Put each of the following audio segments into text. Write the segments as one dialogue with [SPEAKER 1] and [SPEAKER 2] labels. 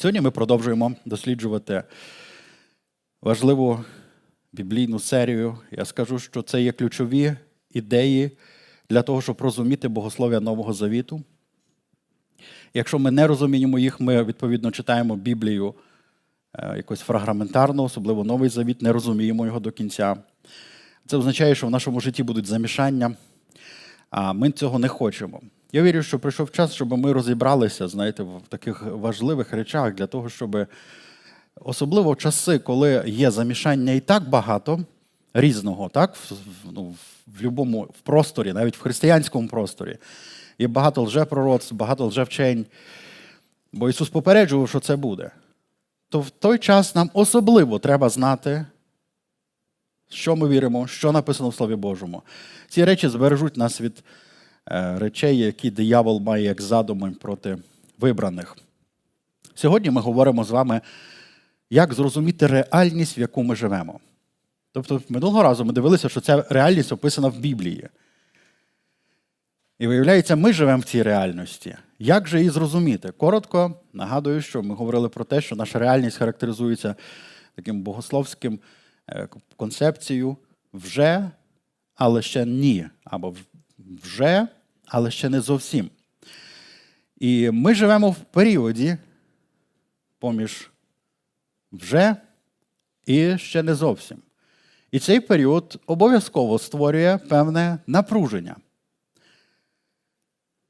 [SPEAKER 1] Сьогодні ми продовжуємо досліджувати важливу біблійну серію. Я скажу, що це є ключові ідеї для того, щоб розуміти богослов'я Нового Завіту. Якщо ми не розуміємо їх, ми відповідно читаємо Біблію е, якось фрагментарно, особливо Новий Завіт, не розуміємо його до кінця. Це означає, що в нашому житті будуть замішання, а ми цього не хочемо. Я вірю, що прийшов час, щоб ми розібралися, знаєте, в таких важливих речах для того, щоб особливо в часи, коли є замішання і так багато різного, так, в, ну, в будь-якому в просторі, навіть в християнському просторі, є багато лжепророцтв, багато лжевчень. Бо Ісус попереджував, що це буде. То в той час нам особливо треба знати, що ми віримо, що написано в Слові Божому. Ці речі збережуть нас від речей, які диявол має як задуми проти вибраних. Сьогодні ми говоримо з вами, як зрозуміти реальність, в яку ми живемо. Тобто, минулого разу ми дивилися, що ця реальність описана в Біблії. І виявляється, ми живемо в цій реальності. Як же її зрозуміти? Коротко нагадую, що ми говорили про те, що наша реальність характеризується таким богословським е, концепцією вже, але ще ні. Або вже, але ще не зовсім. І ми живемо в періоді поміж вже і ще не зовсім. І цей період обов'язково створює певне напруження.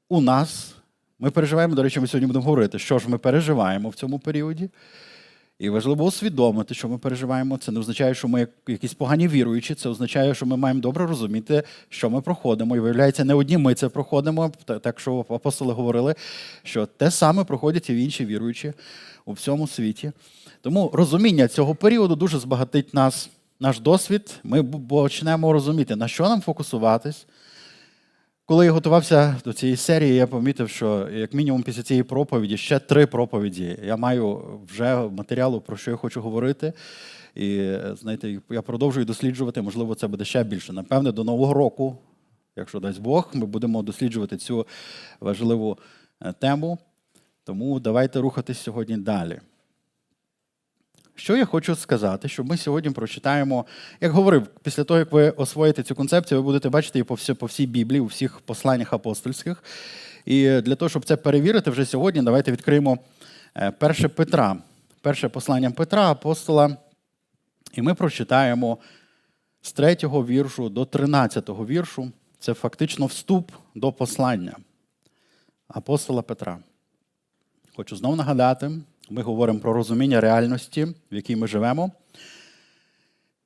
[SPEAKER 1] У нас ми переживаємо, до речі, ми сьогодні будемо говорити, що ж ми переживаємо в цьому періоді. І важливо усвідомити, що ми переживаємо. Це не означає, що ми якісь погані віруючі, це означає, що ми маємо добре розуміти, що ми проходимо. І виявляється, не одні ми це проходимо. Так що апостоли говорили, що те саме проходять і в інші віруючі у всьому світі. Тому розуміння цього періоду дуже збагатить нас, наш досвід. Ми почнемо розуміти, на що нам фокусуватись. Коли я готувався до цієї серії, я помітив, що як мінімум після цієї проповіді ще три проповіді. Я маю вже матеріалу, про що я хочу говорити. І знаєте, я продовжую досліджувати, можливо, це буде ще більше. Напевне, до Нового року, якщо дасть Бог, ми будемо досліджувати цю важливу е, тему. Тому давайте рухатись сьогодні далі. Що я хочу сказати, що ми сьогодні прочитаємо, як говорив, після того, як ви освоїте цю концепцію, ви будете бачити її по всій, по всій Біблії, у всіх посланнях апостольських. І для того, щоб це перевірити вже сьогодні, давайте відкриємо е, перше Петра, перше послання Петра, апостола. І ми прочитаємо з 3 віршу до 13 віршу. Це фактично вступ до послання апостола Петра. Хочу знову нагадати, ми говоримо про розуміння реальності, в якій ми живемо.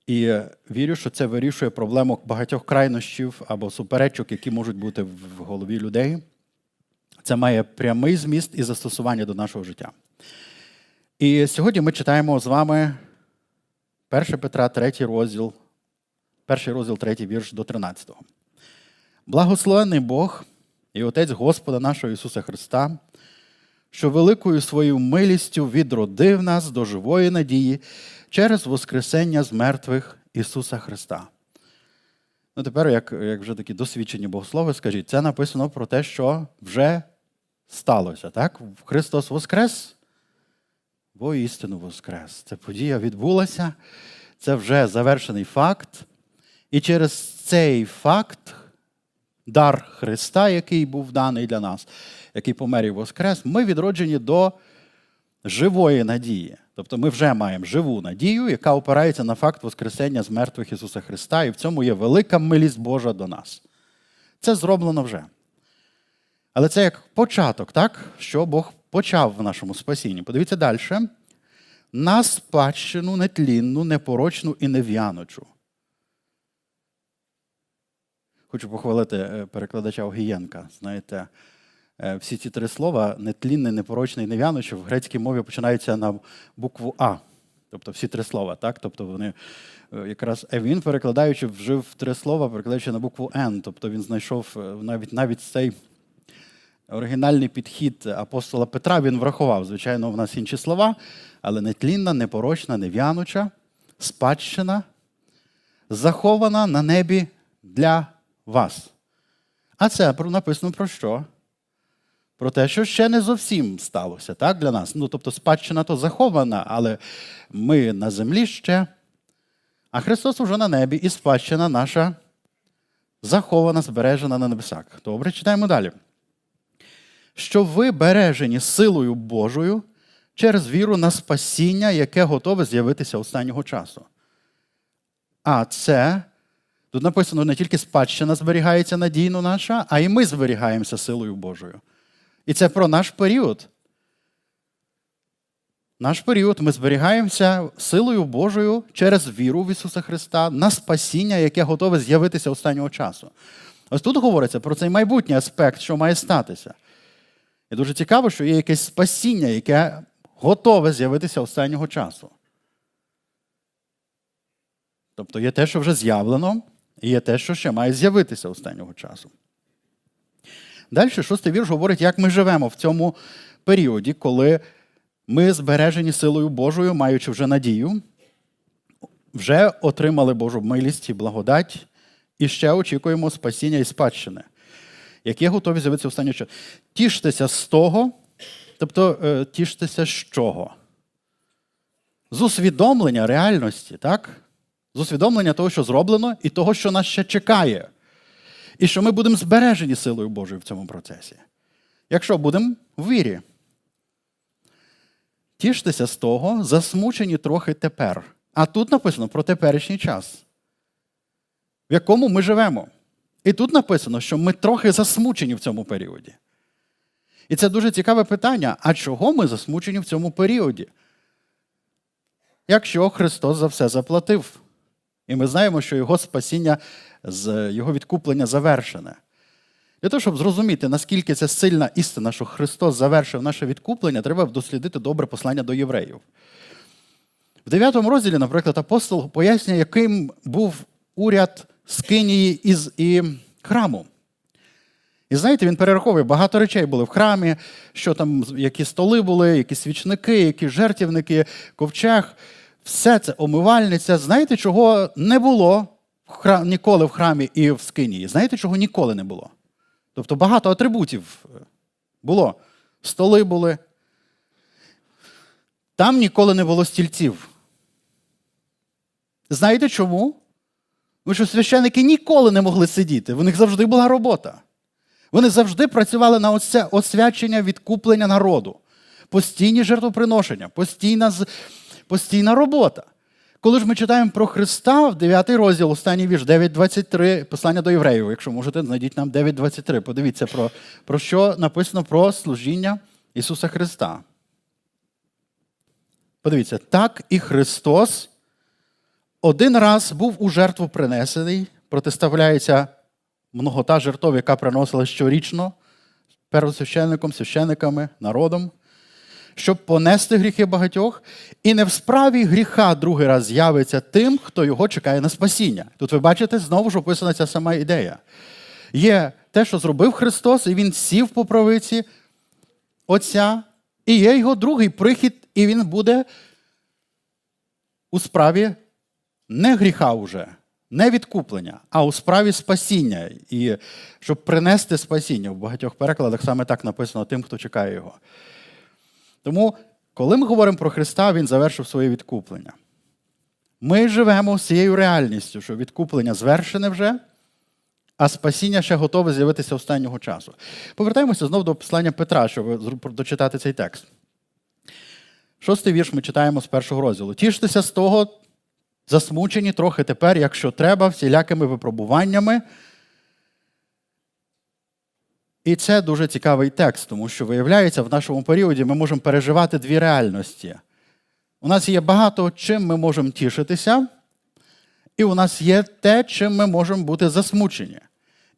[SPEAKER 1] І вірю, що це вирішує проблему багатьох крайнощів або суперечок, які можуть бути в голові людей. Це має прямий зміст і застосування до нашого життя. І сьогодні ми читаємо з вами 1 Петра, 3 розділ, перший розділ, 3 вірш до 13. Благословений Бог і Отець Господа нашого Ісуса Христа що великою своєю милістю відродив нас до живої надії через Воскресення з мертвих Ісуса Христа. Ну, тепер, як як вже такі досвідчені богослови, скажіть, це написано про те, що вже сталося. так? Христос Воскрес, бо істину Воскрес. Ця подія відбулася, це вже завершений факт. І через цей факт, дар Христа, який був даний для нас, який помер і воскрес, ми відроджені до живої надії. Тобто ми вже маємо живу надію, яка опирається на факт Воскресення з мертвих Ісуса Христа, і в цьому є велика милість Божа до нас. Це зроблено вже. Але це як початок, так? що Бог почав в нашому спасінні. Подивіться далі. На спадщину нетлінну, непорочну і нев'яночу. Хочу похвалити е, перекладача Огієнка. Знаєте, всі ці три слова нетлінний, непорочний, нев'яночий, в грецькій мові починаються на букву А. Тобто всі три слова. так? Тобто вони е, якраз е, він, перекладаючи, вжив три слова, перекладаючи на букву Н. Тобто він знайшов навіть навіть цей оригінальний підхід апостола Петра, він врахував. Звичайно, в нас інші слова, але нетлінна, непорочна, нев'януча, спадщина, захована на небі для вас. А це написано про що? Про те, що ще не зовсім сталося так, для нас. Ну, тобто, спадщина то захована, але ми на землі ще, а Христос уже на небі, і спадщина наша захована, збережена на небесах. Добре, читаємо далі. Що ви бережені силою Божою через віру на спасіння, яке готове з'явитися останнього часу. А це тут написано не тільки спадщина зберігається надійно наша, а й ми зберігаємося силою Божою. І це про наш період. Наш період ми зберігаємося силою Божою через віру в Ісуса Христа на спасіння, яке готове з'явитися останнього часу. Ось тут говориться про цей майбутній аспект, що має статися. І дуже цікаво, що є якесь спасіння, яке готове з'явитися останнього часу. Тобто є те, що вже з'явлено, і є те, що ще має з'явитися останнього часу. Далі шостий вірш говорить, як ми живемо в цьому періоді, коли ми збережені силою Божою, маючи вже надію, вже отримали Божу милість і благодать, і ще очікуємо спасіння і спадщини, які готові з'явитися останнього часу. Тіштеся з того, тобто е, тіштеся з чого? З усвідомлення реальності, так? З усвідомлення того, що зроблено, і того, що нас ще чекає. І що ми будемо збережені силою Божою в цьому процесі. Якщо будемо в вірі. Тіштеся з того, засмучені трохи тепер. А тут написано про теперішній час, в якому ми живемо. І тут написано, що ми трохи засмучені в цьому періоді. І це дуже цікаве питання: а чого ми засмучені в цьому періоді? Якщо Христос за все заплатив, і ми знаємо, що Його спасіння, Його відкуплення завершене. Для того, щоб зрозуміти, наскільки це сильна істина, що Христос завершив наше відкуплення, треба дослідити добре послання до євреїв. В 9 розділі, наприклад, апостол пояснює, яким був уряд Скинії із і храму. І знаєте, він перераховує, багато речей були в храмі, що там, які столи були, які свічники, які жертівники, ковчег. Все це омивальниця. Знаєте, чого не було ніколи в храмі і в скинії? Знаєте, чого ніколи не було? Тобто багато атрибутів було. Столи були. Там ніколи не було стільців. Знаєте чому? Тому що священники ніколи не могли сидіти, в них завжди була робота. Вони завжди працювали на оце освячення відкуплення народу. Постійні жертвоприношення, постійна постійна робота. Коли ж ми читаємо про Христа в 9 розділ, останній вірш 9.23, послання до євреїв, якщо можете, знайдіть нам 9.23. Подивіться, про, про що написано про служіння Ісуса Христа. Подивіться, так і Христос один раз був у жертву принесений, протиставляється многота жертв, яка приносила щорічно первосвященником, священниками, народом щоб понести гріхи багатьох, і не в справі гріха другий раз з'явиться тим, хто його чекає на спасіння. Тут ви бачите, знову ж описана ця сама ідея. Є те, що зробив Христос, і Він сів по правиці Отця, і є його другий прихід, і він буде у справі не гріха уже, не відкуплення, а у справі спасіння. І щоб принести спасіння в багатьох перекладах саме так написано тим, хто чекає його. Тому, коли ми говоримо про Христа, Він завершив своє відкуплення. Ми живемо з цією реальністю, що відкуплення звершене вже, а спасіння ще готове з'явитися останнього часу. Повертаємося знову до послання Петра, щоб дочитати цей текст. Шостий вірш ми читаємо з першого розділу. Тіштеся з того, засмучені трохи тепер, якщо треба, всілякими випробуваннями. І це дуже цікавий текст, тому що, виявляється, в нашому періоді ми можемо переживати дві реальності. У нас є багато чим ми можемо тішитися, і у нас є те, чим ми можемо бути засмучені.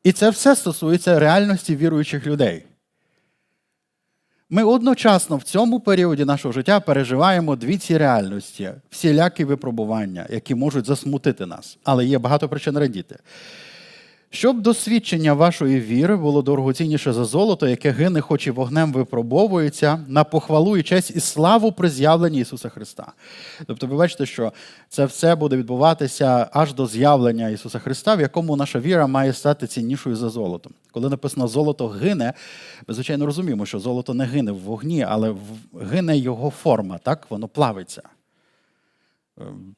[SPEAKER 1] І це все стосується реальності віруючих людей. Ми одночасно в цьому періоді нашого життя переживаємо дві ці реальності, всілякі випробування, які можуть засмутити нас. Але є багато причин радіти. Щоб досвідчення вашої віри було дорогоцінніше за золото, яке гине, хоч і вогнем випробовується, на похвалу і честь і славу при з'явленні Ісуса Христа. Тобто, ви бачите, що це все буде відбуватися аж до з'явлення Ісуса Христа, в якому наша віра має стати ціннішою за золото. Коли написано золото гине, ми звичайно розуміємо, що золото не гине в вогні, але гине його форма, так? Воно плавиться. Ем,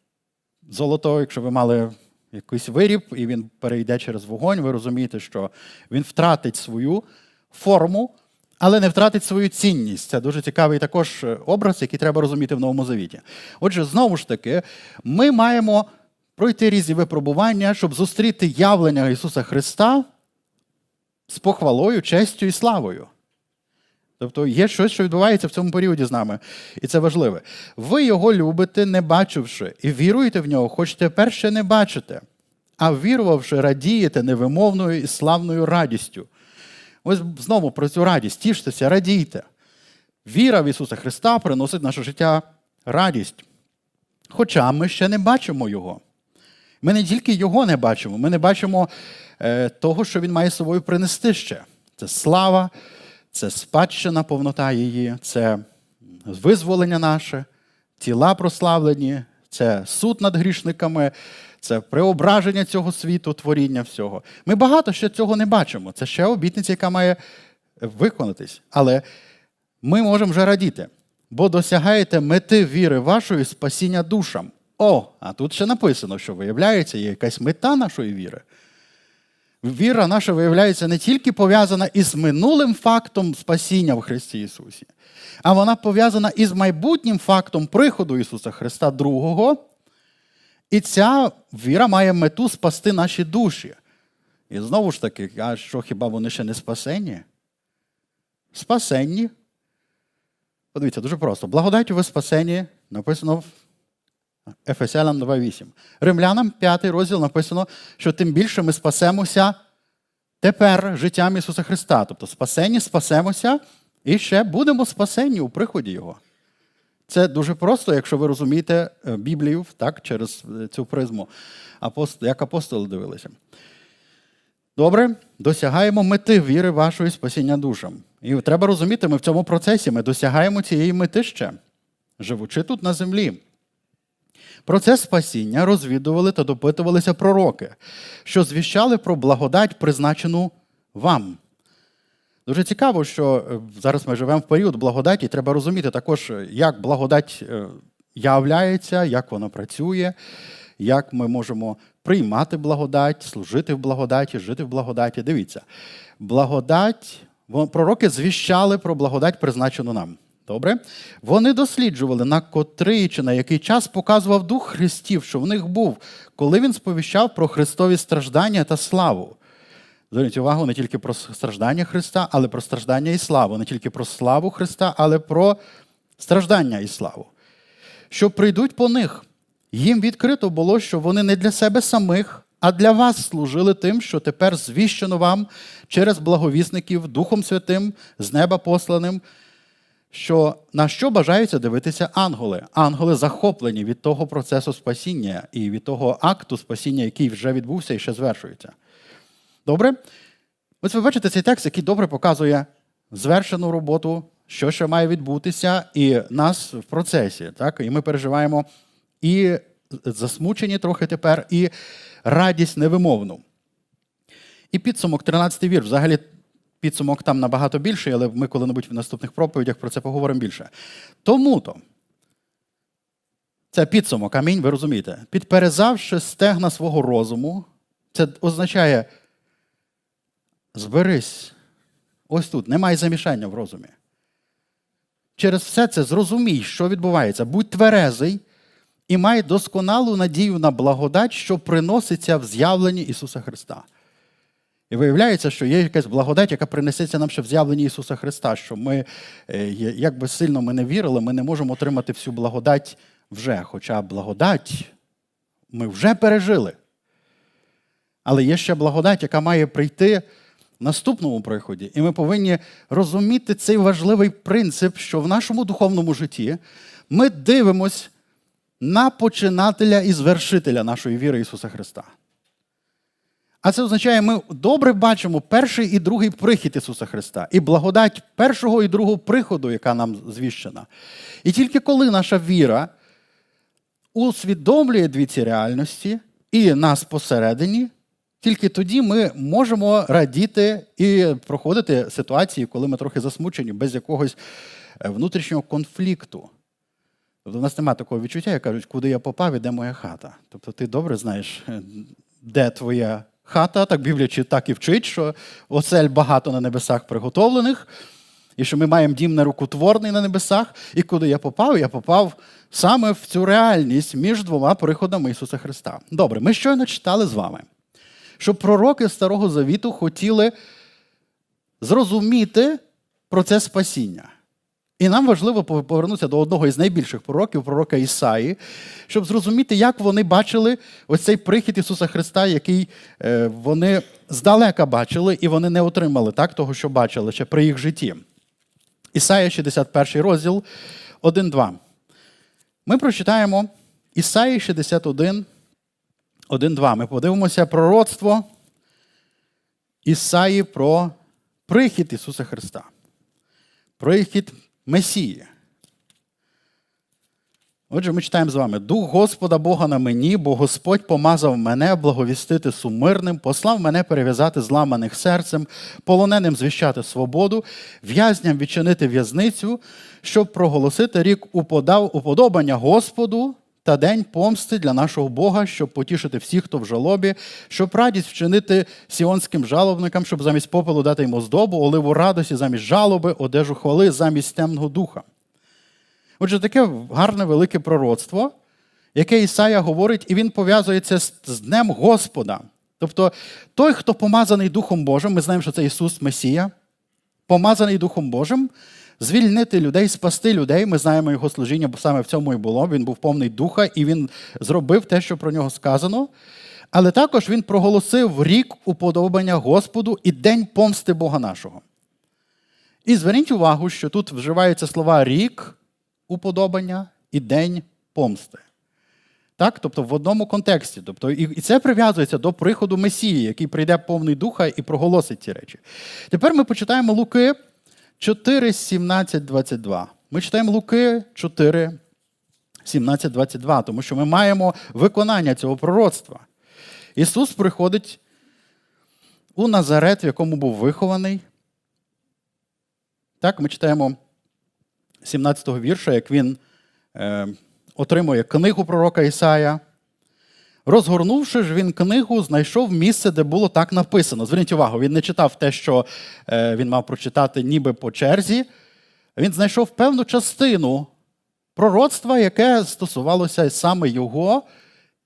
[SPEAKER 1] золото, якщо ви мали якийсь виріб, і він перейде через вогонь, ви розумієте, що він втратить свою форму, але не втратить свою цінність. Це дуже цікавий також образ, який треба розуміти в Новому Завіті. Отже, знову ж таки, ми маємо пройти різні випробування, щоб зустріти явлення Ісуса Христа з похвалою, честю і славою. Тобто є щось, що відбувається в цьому періоді з нами, і це важливе. Ви його любите, не бачивши, і віруєте в нього, хоч тепер ще не бачите, а вірувавши, радієте невимовною і славною радістю. Ось знову про цю радість, тіштеся, радійте. Віра в Ісуса Христа приносить в наше життя радість. Хоча ми ще не бачимо Його. Ми не тільки Його не бачимо, ми не бачимо е, того, що Він має собою принести ще. Це слава це спадщина, повнота її, це визволення наше, тіла прославлені, це суд над грішниками, це преображення цього світу, творіння всього. Ми багато ще цього не бачимо. Це ще обітниця, яка має виконатись. Але ми можемо вже радіти, бо досягаєте мети віри вашої спасіння душам. О, а тут ще написано, що виявляється, є якась мета нашої віри. Віра наша виявляється не тільки пов'язана із минулим фактом спасіння в Христі Ісусі, а вона пов'язана із майбутнім фактом приходу Ісуса Христа Другого. І ця віра має мету спасти наші душі. І знову ж таки, а що хіба вони ще не спасені? Спасенні. Подивіться, дуже просто. Благодаттю ви спасені, написано Ефесянам 2.8. Римлянам 5 розділ написано, що тим більше ми спасемося тепер життям Ісуса Христа. Тобто спасені, спасемося і ще будемо спасені у приході Його. Це дуже просто, якщо ви розумієте е, Біблію так, через е, цю призму, як апостоли дивилися. Добре, досягаємо мети віри вашої спасіння душам. І треба розуміти, ми в цьому процесі ми досягаємо цієї мети ще, живучи тут на землі. Про це спасіння розвідували та допитувалися пророки, що звіщали про благодать, призначену вам. Дуже цікаво, що е, зараз ми живемо в період благодаті, і треба розуміти також, як благодать е, являється, як вона працює, як ми можемо приймати благодать, служити в благодаті, жити в благодаті. Дивіться, благодать, пророки звіщали про благодать, призначену нам. Добре? Вони досліджували, на котрий чи на який час показував Дух Христів, що в них був, коли він сповіщав про Христові страждання та славу. Зверніть увагу не тільки про страждання Христа, але про страждання і славу. Не тільки про славу Христа, але про страждання і славу. Що прийдуть по них. Їм відкрито було, що вони не для себе самих, а для вас служили тим, що тепер звіщено вам через благовісників Духом Святим, з неба посланим що на що бажаються дивитися ангели. Ангели захоплені від того процесу спасіння і від того акту спасіння, який вже відбувся і ще звершується. Добре? Ось ви бачите цей текст, який добре показує звершену роботу, що ще має відбутися, і нас в процесі. Так? І ми переживаємо і засмучені трохи тепер, і радість невимовну. І підсумок, 13 вірш, взагалі підсумок там набагато більший, але ми коли-небудь в наступних проповідях про це поговоримо більше. Тому-то, це підсумок, амінь, ви розумієте, підперезавши стегна свого розуму, це означає зберись. Ось тут, немає замішання в розумі. Через все це зрозумій, що відбувається. Будь тверезий і май досконалу надію на благодать, що приноситься в з'явленні Ісуса Христа. І виявляється, що є якась благодать, яка принесеться нам ще в з'явленні Ісуса Христа, що ми, е, як би сильно ми не вірили, ми не можемо отримати всю благодать вже. Хоча благодать ми вже пережили. Але є ще благодать, яка має прийти в наступному приході. І ми повинні розуміти цей важливий принцип, що в нашому духовному житті ми дивимось на починателя і звершителя нашої віри Ісуса Христа. А це означає, ми добре бачимо перший і другий прихід Ісуса Христа, і благодать першого і другого приходу, яка нам звіщена. І тільки коли наша віра усвідомлює дві ці реальності і нас посередині, тільки тоді ми можемо радіти і проходити ситуації, коли ми трохи засмучені, без якогось е, внутрішнього конфлікту. Тобто, у нас немає такого відчуття, як кажуть, куди я попав і де моя хата. Тобто, ти добре знаєш, е, де твоя хата, так Біблія так і вчить, що осель багато на небесах приготовлених, і що ми маємо дім нерукотворний на небесах. І куди я попав, я попав саме в цю реальність між двома приходами Ісуса Христа. Добре, ми щойно читали з вами, що пророки Старого Завіту хотіли зрозуміти процес спасіння. І нам важливо повернутися до одного із найбільших пророків, пророка Ісаї, щоб зрозуміти, як вони бачили ось цей прихід Ісуса Христа, який е, вони здалека бачили, і вони не отримали так, того, що бачили ще при їх житті. Ісая, 61 розділ 1-2. Ми прочитаємо Ісаї 61, 1-2. Ми подивимося пророцтво Ісаї про прихід Ісуса Христа. Прихід Месії. Отже, ми читаємо з вами: Дух Господа Бога на мені, бо Господь помазав мене благовістити сумирним, послав мене перев'язати зламаних серцем, полоненим звіщати свободу, в'язням відчинити в'язницю, щоб проголосити рік уподав, уподобання Господу та день помсти для нашого Бога, щоб потішити всіх, хто в жалобі, щоб радість вчинити сіонським жалобникам, щоб замість попелу дати йому здобу, оливу радості замість жалоби, одежу хвали замість темного духа. Отже, таке гарне велике пророцтво, яке Ісая говорить, і він пов'язується з Днем Господа. Тобто той, хто помазаний Духом Божим, ми знаємо, що це Ісус Месія, помазаний Духом Божим, звільнити людей, спасти людей. Ми знаємо його служіння, бо саме в цьому і було. Він був повний духа, і він зробив те, що про нього сказано. Але також він проголосив рік уподобання Господу і день помсти Бога нашого. І зверніть увагу, що тут вживаються слова рік уподобання і день помсти. Так? Тобто в одному контексті. Тобто, І це прив'язується до приходу Месії, який прийде повний духа і проголосить ці речі. Тепер ми почитаємо Луки 4, 17, 22. Ми читаємо Луки 4, 17, 22, тому що ми маємо виконання цього пророцтва. Ісус приходить у Назарет, в якому був вихований. Так, ми читаємо 17-го вірша, як він е, отримує книгу пророка Ісая. Розгорнувши ж він книгу, знайшов місце, де було так написано. Зверніть увагу, він не читав те, що е, він мав прочитати ніби по черзі. Він знайшов певну частину пророцтва, яке стосувалося саме його,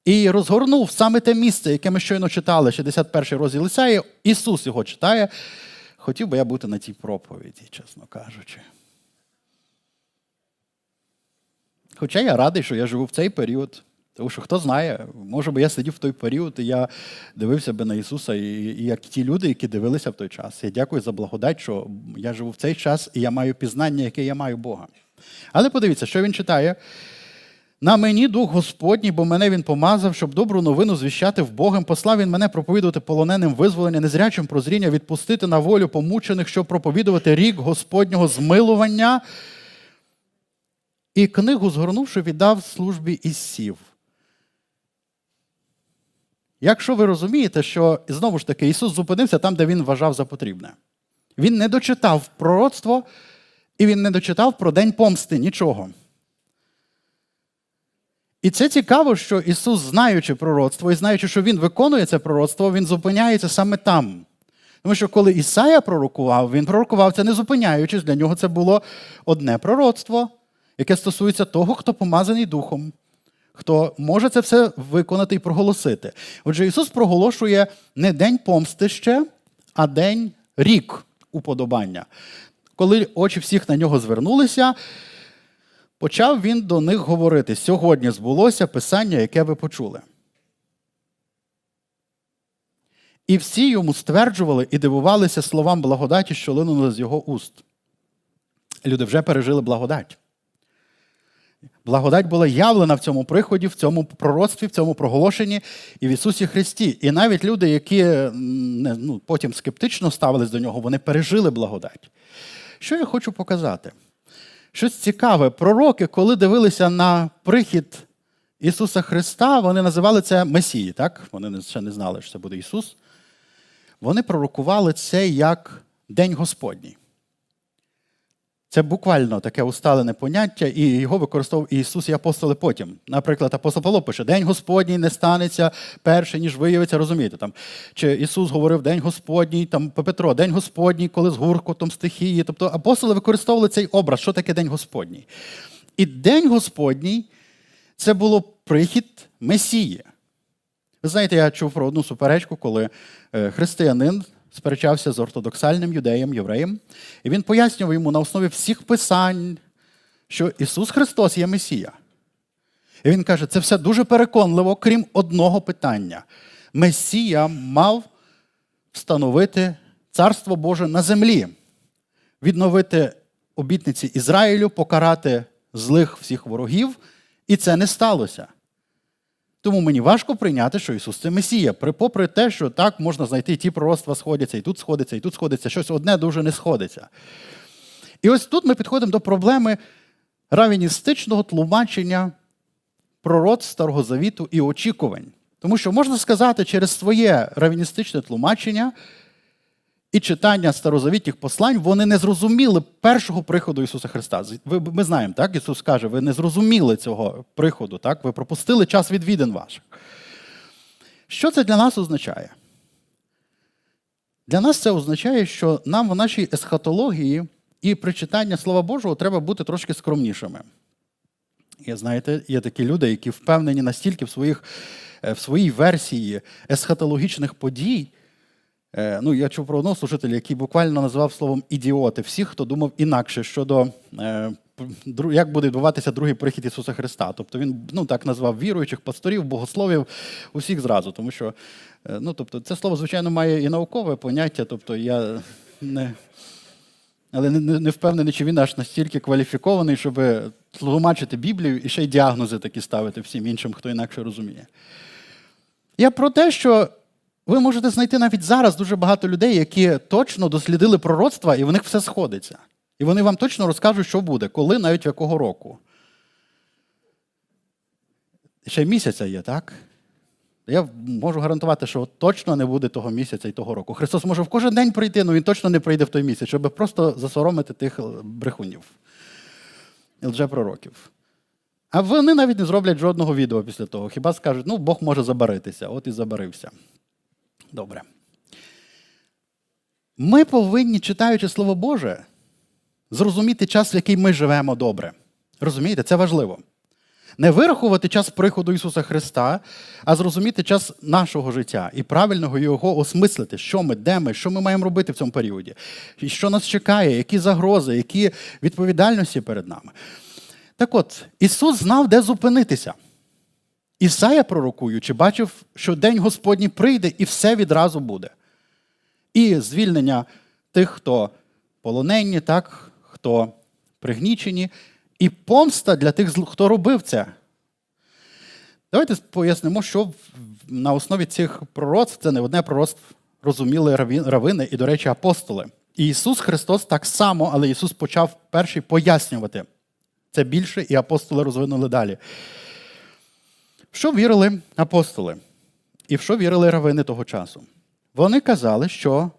[SPEAKER 1] і розгорнув саме те місце, яке ми щойно читали, 61 розділ Ісаї. Ісус його читає. Хотів би я бути на тій проповіді, чесно кажучи. Хоча я радий, що я живу в цей період. Тому що хто знає, може би я сидів в той період, і я дивився би на Ісуса, і, і як ті люди, які дивилися в той час. Я дякую за благодать, що я живу в цей час і я маю пізнання, яке я маю Бога. Але подивіться, що він читає. На мені дух Господній, бо мене він помазав, щоб добру новину звіщати в Богом. Послав він мене проповідувати полоненим визволення, незрячим прозріння, відпустити на волю помучених, щоб проповідувати рік Господнього змилування. І книгу, згорнувши, віддав службі і сів. Якщо ви розумієте, що знову ж таки Ісус зупинився там, де Він вважав за потрібне. Він не дочитав пророцтво, і Він не дочитав про День помсти нічого. І це цікаво, що Ісус, знаючи пророцтво і знаючи, що Він виконує це пророцтво, Він зупиняється саме там. Тому що коли Ісая пророкував, він пророкував це не зупиняючись, для нього це було одне пророцтво, яке стосується того, хто помазаний Духом хто може це все виконати і проголосити. Отже, Ісус проголошує не день помсти ще, а день рік уподобання. Коли очі всіх на нього звернулися, почав він до них говорити: сьогодні збулося писання, яке ви почули. І всі йому стверджували і дивувалися словам благодаті, що линули з його уст. Люди вже пережили благодать. Благодать була явлена в цьому приході, в цьому пророцтві, в цьому проголошенні і в Ісусі Христі. І навіть люди, які ну, потім скептично ставились до нього, вони пережили благодать. Що я хочу показати? Щось цікаве. Пророки, коли дивилися на прихід Ісуса Христа, вони називали це Месії, так? Вони ще не знали, що це буде Ісус. Вони пророкували це як День Господній. Це буквально таке усталене поняття, і його використовував Ісус і апостоли потім. Наприклад, апостол Павло пише, День Господній не станеться перше, ніж виявиться, розумієте? Там, Чи Ісус говорив День Господній, там Петро, День Господній, коли з гуркотом стихії. Тобто апостоли використовували цей образ, що таке День Господній. І День Господній це було прихід Месії. Ви знаєте, я чув про одну суперечку, коли е, християнин сперечався з ортодоксальним юдеєм, євреєм, і він пояснював йому на основі всіх писань, що Ісус Христос є Месія. І він каже, це все дуже переконливо, крім одного питання. Месія мав встановити Царство Боже на землі, відновити обітниці Ізраїлю, покарати злих всіх ворогів, і це не сталося. Тому мені важко прийняти, що Ісус це Месія. Попри те, що так можна знайти ті пророцтва сходяться, і тут сходиться, і тут сходиться, щось одне дуже не сходиться. І ось тут ми підходимо до проблеми равіністичного тлумачення пророцтв Старого Завіту і очікувань. Тому що можна сказати, через своє равіністичне тлумачення і читання старозавітніх послань вони не зрозуміли першого приходу Ісуса Христа. Ми знаємо, так? Ісус каже, ви не зрозуміли цього приходу, так? ви пропустили час відвідин ваших. Що це для нас означає? Для нас це означає, що нам в нашій есхатології і при читанні Слова Божого треба бути трошки скромнішими. І знаєте, є такі люди, які впевнені настільки в своїх, е, в своїй версії есхатологічних подій. Е, ну, Я чув про одного служителя, який буквально назвав словом ідіоти всіх, хто думав інакше щодо е, як буде відбуватися другий прихід Ісуса Христа. Тобто він ну, так назвав віруючих, пасторів, богословів, усіх зразу. Тому що е, ну, тобто, це слово, звичайно, має і наукове поняття. тобто я не... Але не, не впевнений, чи він аж настільки кваліфікований, щоб тлумачити Біблію і ще й діагнози такі ставити всім іншим, хто інакше розуміє. Я про те, що ви можете знайти навіть зараз дуже багато людей, які точно дослідили пророцтва, і в них все сходиться. І вони вам точно розкажуть, що буде, коли, навіть якого року. Ще місяця є, так? Я можу гарантувати, що точно не буде того місяця і того року. Христос може в кожен день прийти, але Він точно не прийде в той місяць, щоб просто засоромити тих брехунів і лжепророків. А вони навіть не зроблять жодного відео після того. Хіба скажуть, ну, Бог може забаритися, от і забарився. Добре. Ми повинні, читаючи Слово Боже, зрозуміти час, в який ми живемо добре. Розумієте, це важливо. Не вирахувати час приходу Ісуса Христа, а зрозуміти час нашого життя і правильно його осмислити, що ми, де ми, що ми маємо робити в цьому періоді, і що нас чекає, які загрози, які відповідальності перед нами. Так от, Ісус знав, де зупинитися. Ісая пророкуючи, бачив, що День Господній прийде і все відразу буде. І звільнення тих, хто полонені, так, хто пригнічені, і помста для тих, хто робив це. Давайте пояснимо, що на основі цих пророцтв це не одне пророцтво розуміли равини і, до речі, апостоли. І Ісус Христос так само, але Ісус почав перший пояснювати це більше, і апостоли розвинули далі. В що вірили апостоли? І в що вірили равини того часу? Вони казали, що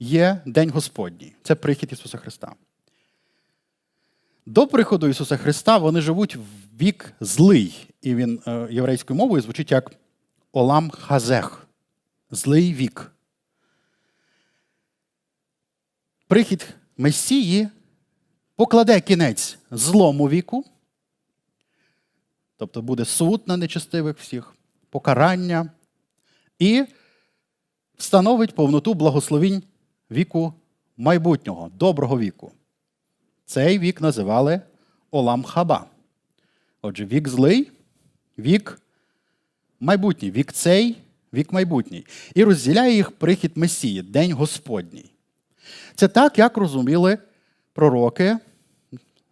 [SPEAKER 1] є День Господній. Це прихід Ісуса Христа. До приходу Ісуса Христа вони живуть в вік злий. І він е, єврейською мовою звучить як Олам Хазех. Злий вік. Прихід Месії покладе кінець злому віку. Тобто буде суд на нечестивих всіх, покарання і встановить повноту благословінь віку майбутнього, доброго віку. Цей вік називали Олам Хаба. Отже, вік злий, вік майбутній, вік цей, вік майбутній. І розділяє їх прихід Месії, День Господній. Це так, як розуміли пророки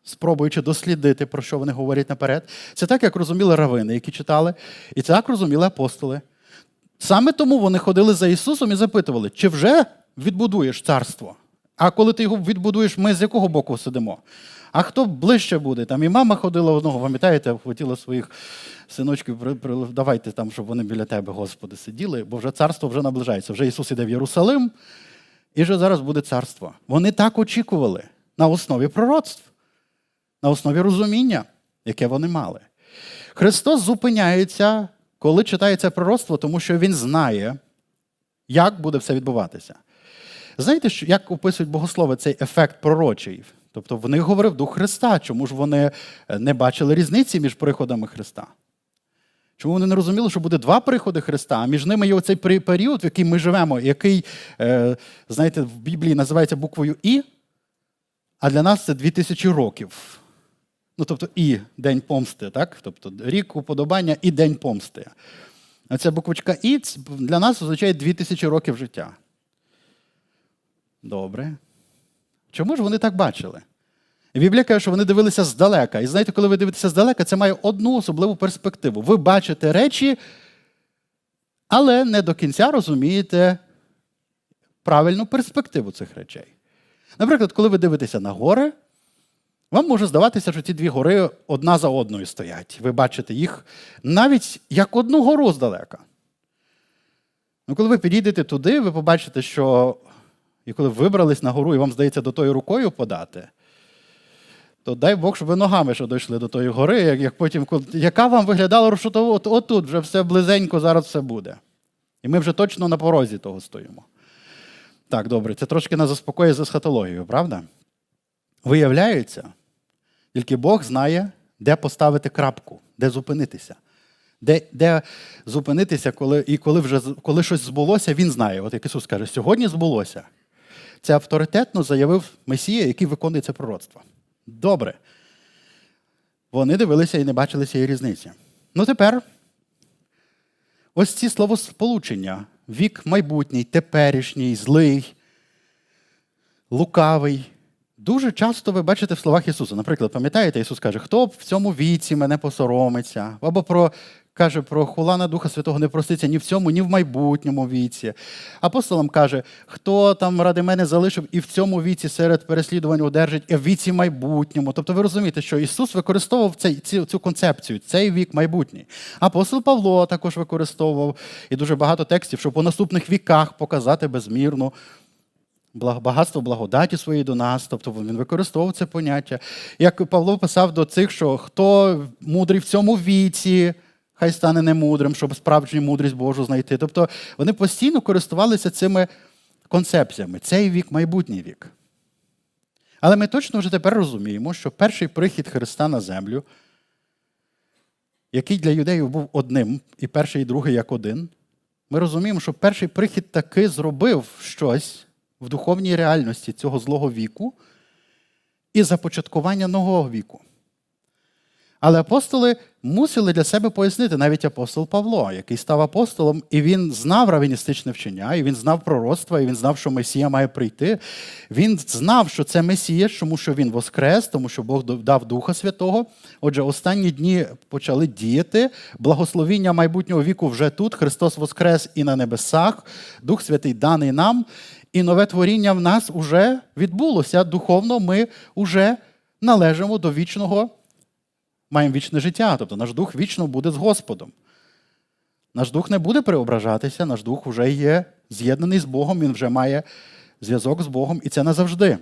[SPEAKER 1] спробуючи дослідити, про що вони говорять наперед. Це так, як розуміли равини, які читали, і це так розуміли апостоли. Саме тому вони ходили за Ісусом і запитували, чи вже відбудуєш царство? А коли ти його відбудуєш, ми з якого боку сидимо? А хто ближче буде? Там і мама ходила одного, пам'ятаєте, хотіла своїх синочків, давайте там, щоб вони біля тебе, Господи, сиділи, бо вже царство вже наближається. Вже Ісус іде в Єрусалим, і вже зараз буде царство. Вони так очікували на основі пророцтв, на основі розуміння, яке вони мали. Христос зупиняється, коли читається пророцтво, тому що Він знає, як буде все відбуватися. Знаєте, як описують богослови цей ефект пророчий? Тобто в них говорив Дух Христа. Чому ж вони е, не бачили різниці між приходами Христа? Чому вони не розуміли, що буде два приходи Христа, а між ними є оцей період, в який ми живемо, який, е, знаєте, в Біблії називається буквою І, а для нас це 2000 років. Ну, тобто і День помсти, так? Тобто рік уподобання і День помсти. А ця буквочка І для нас означає 2000 років життя. Добре. Чому ж вони так бачили? Біблія каже, що вони дивилися здалека. І знаєте, коли ви дивитеся здалека, це має одну особливу перспективу. Ви бачите речі, але не до кінця розумієте правильну перспективу цих речей. Наприклад, коли ви дивитеся на гори, вам може здаватися, що ці дві гори одна за одною стоять. Ви бачите їх навіть як одну гору здалека. Ну, Коли ви підійдете туди, ви побачите, що і коли вибрались на гору, і вам здається до тої рукою подати, то дай Бог, щоб ви ногами ще дійшли до тої гори, як, як потім, яка вам виглядала, що от, отут вже все близенько, зараз все буде. І ми вже точно на порозі того стоїмо. Так, добре, це трошки нас заспокоює з есхатологією, правда? Виявляється, тільки Бог знає, де поставити крапку, де зупинитися. Де де зупинитися, коли і коли вже коли щось збулося, він знає. От як Ісус каже, сьогодні збулося. Це авторитетно заявив Месія, який виконує це пророцтво. Добре. Вони дивилися і не бачили цієї різниці. Ну тепер ось ці словосполучення: вік майбутній, теперішній, злий, лукавий. Дуже часто ви бачите в словах Ісуса. Наприклад, пам'ятаєте, Ісус каже, хто в цьому віці мене посоромиться, або про каже про хулана Духа Святого не проститься ні в цьому, ні в майбутньому віці. Апостолам каже, хто там ради мене залишив і в цьому віці серед переслідувань одержить, і в віці майбутньому. Тобто ви розумієте, що Ісус використовував цей, цю, цю концепцію, цей вік майбутній. Апостол Павло також використовував і дуже багато текстів, щоб у наступних віках показати безмірну. Багатство благодаті своєї до нас, тобто він використовував це поняття. Як Павло писав до цих, що хто мудрий в цьому віці, хай стане немудрим, щоб справжню мудрість Божу знайти. Тобто вони постійно користувалися цими концепціями. Цей вік, майбутній вік. Але ми точно вже тепер розуміємо, що перший прихід Христа на землю, який для юдеїв був одним, і перший і другий як один, ми розуміємо, що перший прихід таки зробив щось в духовній реальності цього злого віку і започаткування нового віку. Але апостоли мусили для себе пояснити навіть апостол Павло, який став апостолом, і він знав равіністичне вчення, і він знав пророцтва, і він знав, що Месія має прийти. Він знав, що це Месія, тому що він воскрес, тому що Бог дав Духа Святого. Отже, останні дні почали діяти. Благословіння майбутнього віку вже тут. Христос Воскрес і на небесах, Дух Святий даний нам. І нове творіння в нас вже відбулося. Духовно ми вже належимо до вічного маємо вічне життя, тобто наш дух вічно буде з Господом. Наш дух не буде преображатися, наш дух вже є з'єднаний з Богом, він вже має зв'язок з Богом, і це назавжди.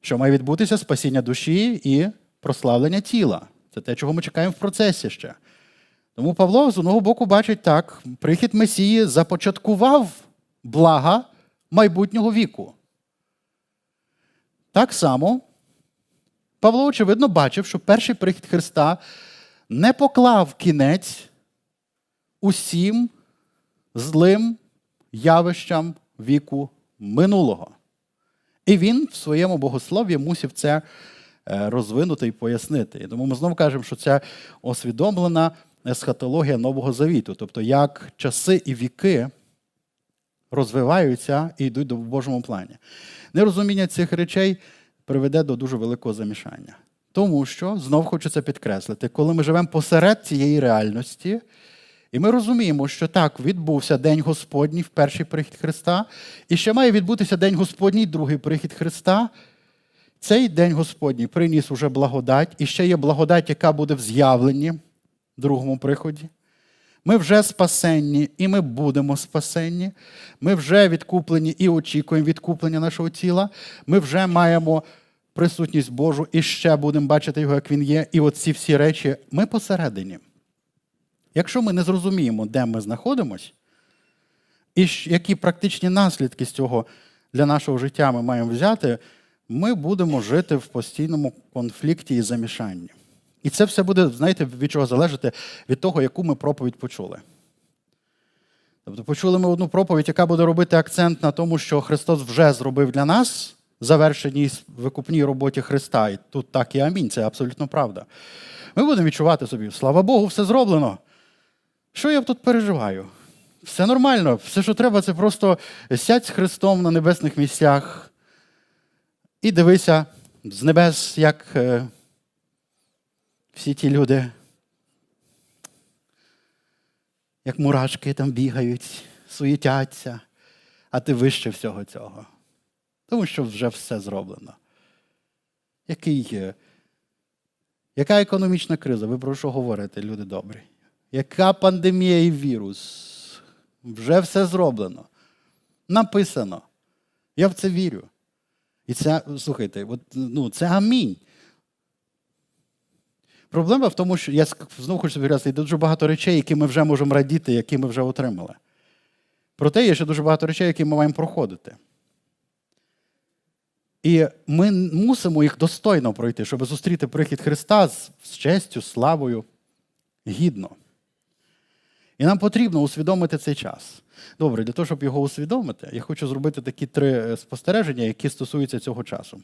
[SPEAKER 1] Що має відбутися спасіння душі і прославлення тіла. Це те, чого ми чекаємо в процесі ще. Тому Павло з одного боку бачить так, прихід Месії започаткував блага майбутнього віку. Так само Павло, очевидно, бачив, що перший прихід Христа не поклав кінець усім злим явищам віку минулого. І він в своєму богослов'ї мусив це е, розвинути і пояснити. І тому ми знову кажемо, що це освідомлена есхатологія Нового Завіту, тобто як часи і віки розвиваються і йдуть до Божому плані. Нерозуміння цих речей приведе до дуже великого замішання. Тому що, знов хочу це підкреслити, коли ми живемо посеред цієї реальності, і ми розуміємо, що так, відбувся День Господній в перший прихід Христа, і ще має відбутися День Господній, другий прихід Христа. Цей День Господній приніс уже благодать, і ще є благодать, яка буде в з'явленні в другому приході. Ми вже спасенні, і ми будемо спасенні. Ми вже відкуплені і очікуємо відкуплення нашого тіла. Ми вже маємо присутність Божу і ще будемо бачити його, як він є. І оці всі речі ми посередині. Якщо ми не зрозуміємо, де ми знаходимося, і які практичні наслідки з цього для нашого життя ми маємо взяти, ми будемо жити в постійному конфлікті і замішанні. І це все буде, знаєте, від чого залежати від того, яку ми проповідь почули. Тобто, почули ми одну проповідь, яка буде робити акцент на тому, що Христос вже зробив для нас завершеній викупній роботі Христа. І тут так і амінь, це абсолютно правда. Ми будемо відчувати собі, слава Богу, все зроблено. Що я тут переживаю? Все нормально, все, що треба, це просто сядь з Христом на небесних місцях і дивися з небес, як е, всі ті люди, як мурашки там бігають, суєтяться, а ти вище всього цього. Тому що вже все зроблено. Який, Яка економічна криза? Ви про що говорите, люди добрі? Яка пандемія і вірус? Вже все зроблено. Написано. Я в це вірю. І це, слухайте, от, ну, це амінь. Проблема в тому, що я знову хочу собі є дуже багато речей, які ми вже можемо радіти, які ми вже отримали. Проте є ще дуже багато речей, які ми маємо проходити. І ми мусимо їх достойно пройти, щоб зустріти прихід Христа з честю, славою, гідно. І нам потрібно усвідомити цей час. Добре, для того, щоб його усвідомити, я хочу зробити такі три е, спостереження, які стосуються цього часу.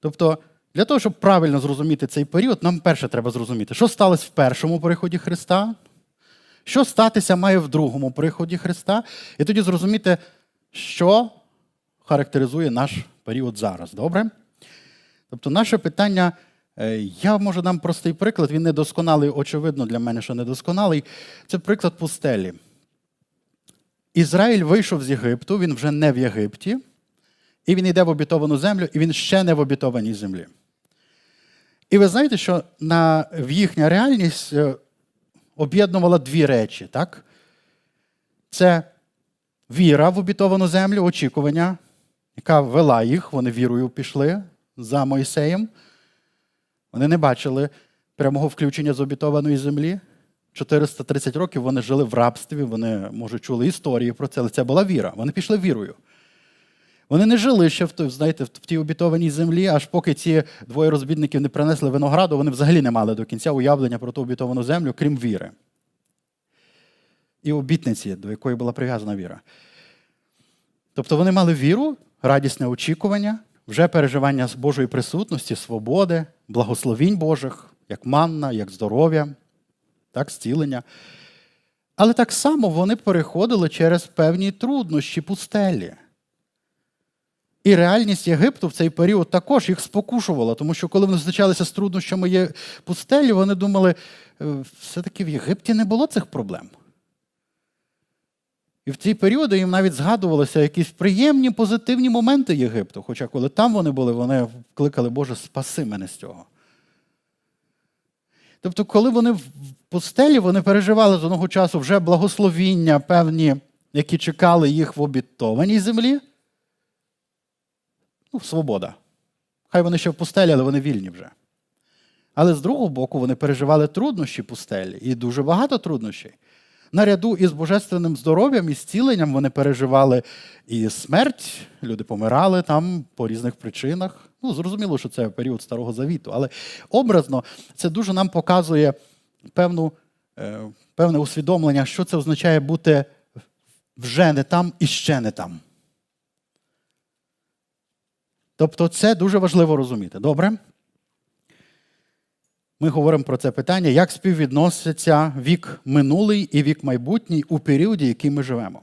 [SPEAKER 1] Тобто, для того, щоб правильно зрозуміти цей період, нам перше треба зрозуміти, що сталося в першому приході Христа, що статися має в другому приході Христа, і тоді зрозуміти, що характеризує наш період зараз. Добре? Тобто, наше питання. Е, я можу дам простий приклад, він недосконалий, очевидно, для мене, що недосконалий. Це приклад пустелі. Ізраїль вийшов з Єгипту, він вже не в Єгипті, і він йде в обітовану землю, і він ще не в обітованій землі. І ви знаєте, що на, в їхня реальність е, об'єднувала дві речі. так? Це віра в обітовану землю, очікування, яка вела їх, вони вірою пішли за Мойсеєм. Вони не бачили прямого включення з обітованої землі. 430 років вони жили в рабстві, вони, може, чули історії про це, але це була віра. Вони пішли вірою. Вони не жили ще в знаєте, в тій обітованій землі, аж поки ці двоє розбідників не принесли винограду, вони взагалі не мали до кінця уявлення про ту обітовану землю, крім віри. І обітниці, до якої була прив'язана віра. Тобто вони мали віру, радісне очікування, вже переживання Божої присутності, свободи, благословінь Божих, як манна, як здоров'я, так, зцілення. Але так само вони переходили через певні труднощі пустелі. І реальність Єгипту в цей період також їх спокушувала, тому що коли вони зустрічалися з труднощами пустелі, вони думали, «Е, все-таки в Єгипті не було цих проблем. І в ці періоди їм навіть згадувалися якісь приємні, позитивні моменти Єгипту. Хоча коли там вони були, вони кликали, Боже, спаси мене з цього. Тобто, коли вони в пустелі, вони переживали з одного часу вже благословіння, певні, які чекали їх в обітованій землі. Ну, свобода. Хай вони ще в пустелі, але вони вільні вже. Але з другого боку, вони переживали труднощі пустелі і дуже багато труднощів наряду із божественним здоров'ям і зціленням вони переживали і смерть, люди помирали там по різних причинах. Ну, зрозуміло, що це період Старого Завіту, але образно це дуже нам показує певну, е, певне усвідомлення, що це означає бути вже не там і ще не там. Тобто це дуже важливо розуміти. Добре? ми говоримо про це питання, як співвідноситься вік минулий і вік майбутній у періоді, який ми живемо.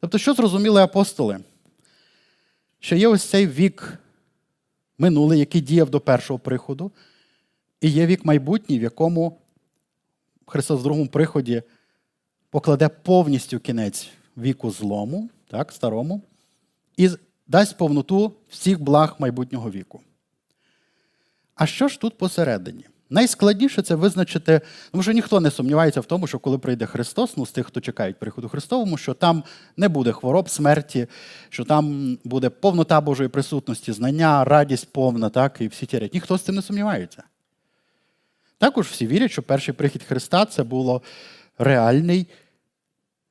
[SPEAKER 1] Тобто, що зрозуміли апостоли? Що є ось цей вік минулий, який діяв до першого приходу, і є вік майбутній, в якому Христос в другому приході покладе повністю кінець віку злому, так, старому, і дасть повноту всіх благ майбутнього віку. А що ж тут посередині? Найскладніше це визначити, тому що ніхто не сумнівається в тому, що коли прийде Христос, ну з тих, хто чекають приходу Христовому, що там не буде хвороб, смерті, що там буде повнота Божої присутності, знання, радість повна, так, і всі ті речі. Ніхто з цим не сумнівається. Також всі вірять, що перший прихід Христа це було реальний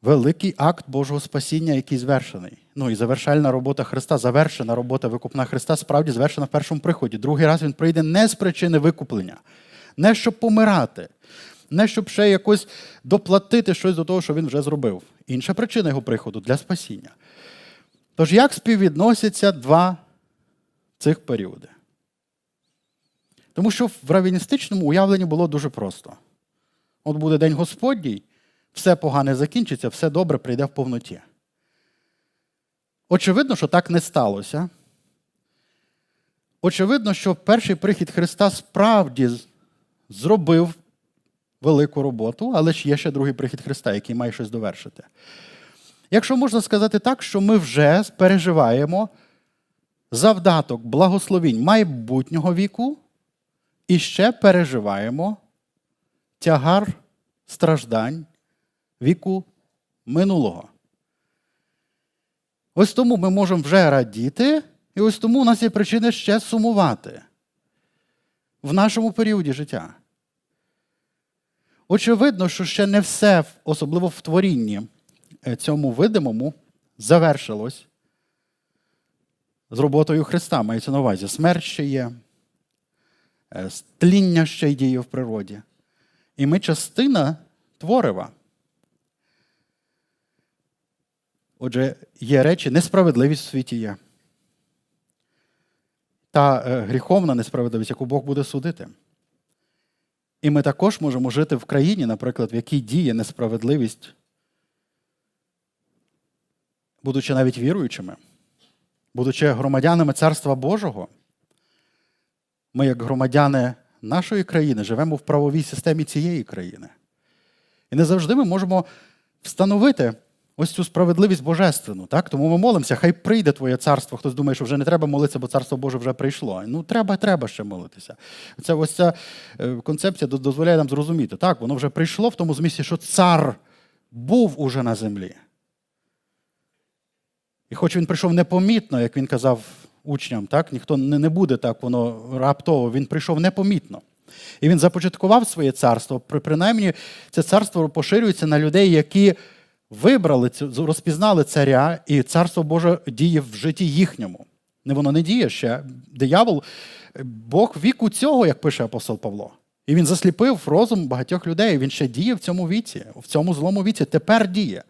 [SPEAKER 1] великий акт Божого спасіння, який звершений. Ну і завершальна робота Христа, завершена робота викупна Христа справді звершена в першому приході. Другий раз він прийде не з причини викуплення, не щоб помирати, не щоб ще якось доплатити щось до того, що він вже зробив. Інша причина його приходу для спасіння. Тож, як співвідносяться два цих періоди? Тому що в равіністичному уявленні було дуже просто. От буде День Господній, все погане закінчиться, все добре прийде в повноті. Очевидно, що так не сталося. Очевидно, що перший прихід Христа справді зробив велику роботу, але ж є ще другий прихід Христа, який має щось довершити. Якщо можна сказати так, що ми вже переживаємо завдаток благословінь майбутнього віку і ще переживаємо тягар страждань віку минулого. Ось тому ми можемо вже радіти, і ось тому у нас є причини ще сумувати в нашому періоді життя. Очевидно, що ще не все, особливо в творінні е, цьому видимому, завершилось з роботою Христа, мається на увазі. Смерть ще є, е, тління ще й діє в природі. І ми частина творива. Отже, є речі, несправедливість в світі є. Та е, гріховна несправедливість, яку Бог буде судити. І ми також можемо жити в країні, наприклад, в якій діє несправедливість, будучи навіть віруючими, будучи громадянами Царства Божого, ми, як громадяни нашої країни, живемо в правовій системі цієї країни. І не завжди ми можемо встановити ось цю справедливість божественну. Так? Тому ми молимося, хай прийде Твоє царство. Хтось думає, що вже не треба молитися, бо царство Боже вже прийшло. Ну, треба, треба ще молитися. Це ось ця е, концепція дозволяє нам зрозуміти. Так, воно вже прийшло в тому змісті, що цар був уже на землі. І хоч він прийшов непомітно, як він казав учням, так, ніхто не буде так, воно раптово, він прийшов непомітно. І він започаткував своє царство. Принаймні, це царство поширюється на людей, які вибрали, цю, розпізнали царя, і царство Боже діє в житті їхньому. Не воно не діє ще. Диявол, Бог віку цього, як пише апостол Павло. І він засліпив розум багатьох людей. Він ще діє в цьому віці, в цьому злому віці. Тепер діє.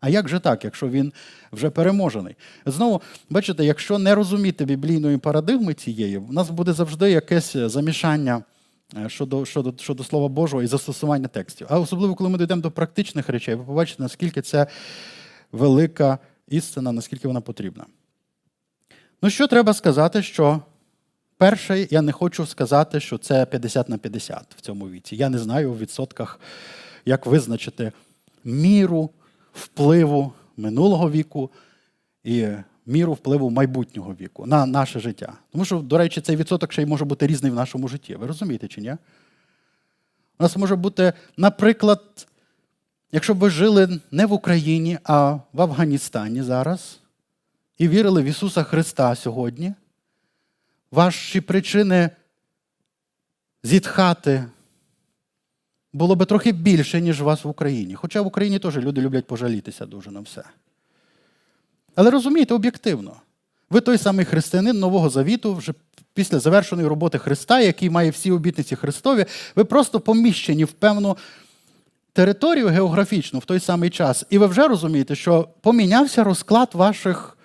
[SPEAKER 1] А як же так, якщо він вже переможений? Знову, бачите, якщо не розуміти біблійної парадигми цієї, у нас буде завжди якесь замішання. Е, щодо щодо, щодо Слова Божого і застосування текстів. А особливо, коли ми дійдемо до практичних речей, ви побачите, наскільки це велика істина, наскільки вона потрібна. Ну, що треба сказати, що перше, я не хочу сказати, що це 50 на 50 в цьому віці. Я не знаю у відсотках, як визначити міру впливу минулого віку і міру впливу майбутнього віку на наше життя. Тому що, до речі, цей відсоток ще й може бути різний в нашому житті. Ви розумієте чи ні? У нас може бути, наприклад, якщо б ви жили не в Україні, а в Афганістані зараз і вірили в Ісуса Христа сьогодні, ваші причини зітхати було би трохи більше, ніж у вас в Україні. Хоча в Україні теж люди люблять пожалітися дуже на все. Але розумієте, об'єктивно, ви той самий християнин Нового Завіту, вже після завершеної роботи Христа, який має всі обітниці Христові, ви просто поміщені в певну територію географічну в той самий час. І ви вже розумієте, що помінявся розклад ваших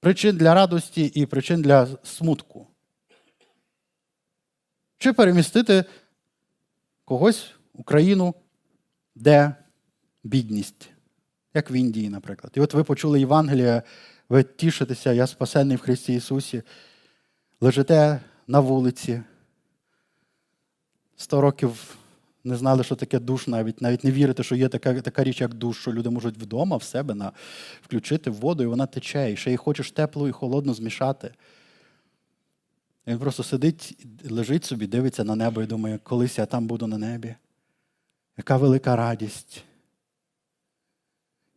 [SPEAKER 1] причин для радості і причин для смутку. Чи перемістити когось Україну, де бідність як в Індії, наприклад. І от ви почули Євангелія, ви тішитеся, я спасений в Христі Ісусі. лежите на вулиці. Сто років не знали, що таке душ навіть, навіть не вірите, що є така така річ, як душ, що люди можуть вдома в себе на, включити воду, і вона тече. І ще й хочеш теплу і холодну змішати. Він просто сидить, лежить собі, дивиться на небо і думає, колись я там буду на небі. Яка велика радість.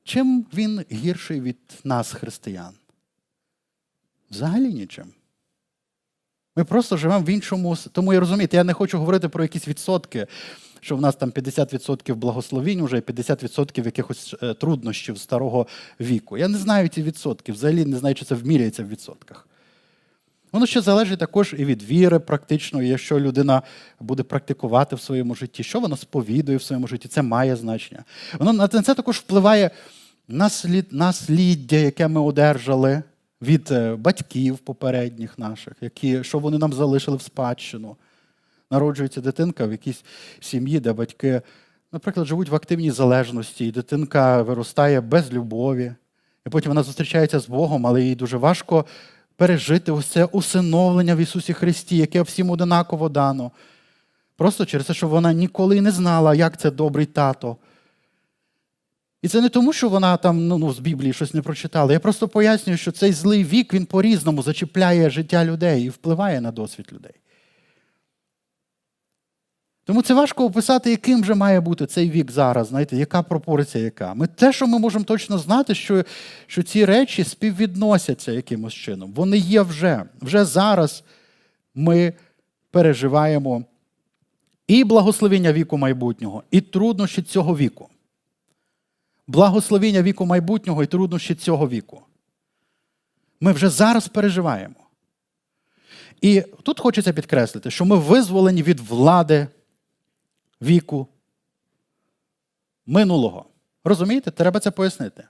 [SPEAKER 1] Чим він гірший від нас, християн? Взагалі нічим. Ми просто живемо в іншому. Тому я розумієте, я не хочу говорити про якісь відсотки, що в нас там 50% благословінь вже і 50% якихось е, труднощів старого віку. Я не знаю ці відсотки, взагалі не знаю, чи це вміряється в відсотках. Воно ще залежить також і від віри, практично, якщо людина буде практикувати в своєму житті, що вона сповідує в своєму житті, це має значення. Воно на це також впливає насліддя, яке ми одержали від е, батьків попередніх наших, які, що вони нам залишили в спадщину. Народжується дитинка в якійсь сім'ї, де батьки, наприклад, живуть в активній залежності, і дитинка виростає без любові. І потім вона зустрічається з Богом, але їй дуже важко пережити ось це усиновлення в Ісусі Христі, яке всім одинаково дано. Просто через те, що вона ніколи не знала, як це добрий тато. І це не тому, що вона там ну, ну, з Біблії щось не прочитала. Я просто пояснюю, що цей злий вік він по-різному зачіпляє життя людей і впливає на досвід людей. Тому це важко описати, яким же має бути цей вік зараз, знаєте, яка пропорція яка. Ми Те, що ми можемо точно знати, що що ці речі співвідносяться якимось чином. Вони є вже. Вже зараз ми переживаємо і благословення віку майбутнього, і труднощі цього віку. Благословення віку майбутнього і труднощі цього віку. Ми вже зараз переживаємо. І тут хочеться підкреслити, що ми визволені від влади віку минулого. Розумієте? Треба це пояснити.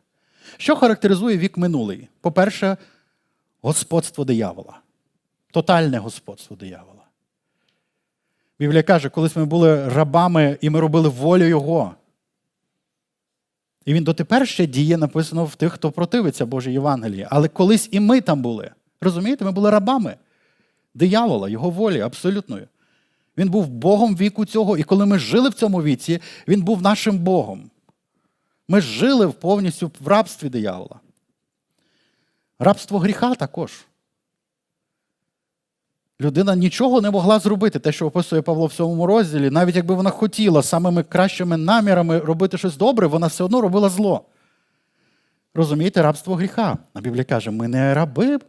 [SPEAKER 1] Що характеризує вік минулий? По-перше, господство диявола. Тотальне господство диявола. Біблія каже, колись ми були рабами і ми робили волю Його. І він дотепер ще діє, написано в тих, хто противиться Божій Євангелії. Але колись і ми там були. Розумієте, ми були рабами диявола, його волі абсолютною. Він був Богом віку цього, і коли ми жили в цьому віці, він був нашим Богом. Ми жили повністю в рабстві диявола. Рабство гріха також. Людина нічого не могла зробити, те, що описує Павло в цьому розділі, навіть якби вона хотіла самими кращими намірами робити щось добре, вона все одно робила зло. Розумієте, рабство гріха. А Біблія каже, ми не раби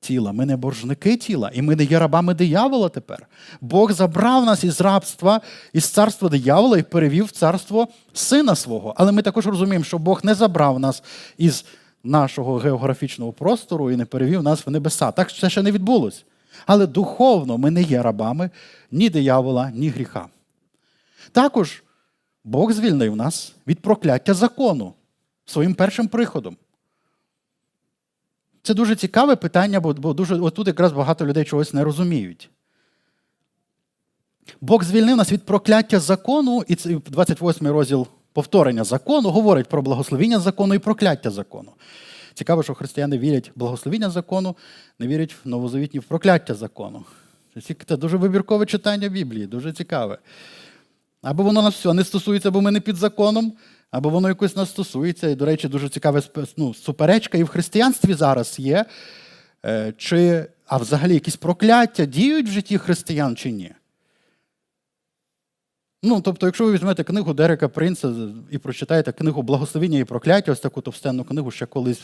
[SPEAKER 1] тіла, ми не боржники тіла, і ми не є рабами диявола тепер. Бог забрав нас із рабства, із царства диявола і перевів в царство сина свого. Але ми також розуміємо, що Бог не забрав нас із нашого географічного простору і не перевів нас в небеса. Так це ще не відбулось. Але духовно ми не є рабами ні диявола, ні гріха. Також Бог звільнив нас від прокляття закону своїм першим приходом. Це дуже цікаве питання, бо дуже, отут якраз багато людей чогось не розуміють. Бог звільнив нас від прокляття закону, і 28 розділ повторення закону говорить про благословіння закону і прокляття закону. Цікаво, що християни вірять в благословіння закону, не вірять в новозавітні в прокляття закону. Це дуже вибіркове читання Біблії, дуже цікаве. Або воно нас все не стосується, бо ми не під законом, або воно якось нас стосується. І, до речі, дуже цікава ну, суперечка і в християнстві зараз є. Е, чи, А взагалі якісь прокляття діють в житті християн чи ні? Ну, тобто, якщо ви візьмете книгу Дерека Принца і прочитаєте книгу Благословіння і прокляття, ось таку товстенну книгу, ще колись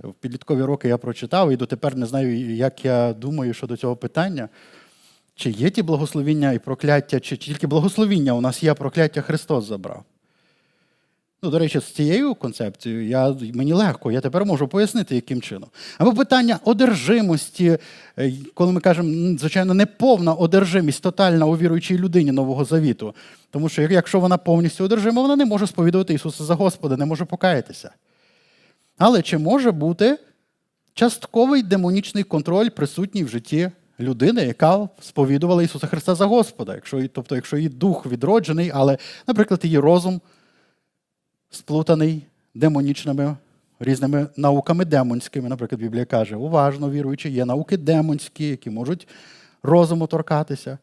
[SPEAKER 1] в підліткові роки я прочитав, і дотепер не знаю, як я думаю щодо цього питання. Чи є ті благословіння і прокляття, чи тільки благословіння у нас є, а прокляття Христос забрав? Ну, до речі, з цією концепцією я, мені легко, я тепер можу пояснити, яким чином. Або питання одержимості, е, коли ми кажемо, звичайно, не повна одержимість тотальна у віруючій людині Нового Завіту. Тому що якщо вона повністю одержима, вона не може сповідувати Ісуса за Господа, не може покаятися. Але чи може бути частковий демонічний контроль присутній в житті людини, яка сповідувала Ісуса Христа за Господа? Якщо, Тобто, якщо її дух відроджений, але, наприклад, її розум сплутаний демонічними різними науками демонськими. Наприклад, Біблія каже, уважно віруючи, є науки демонські, які можуть розуму торкатися,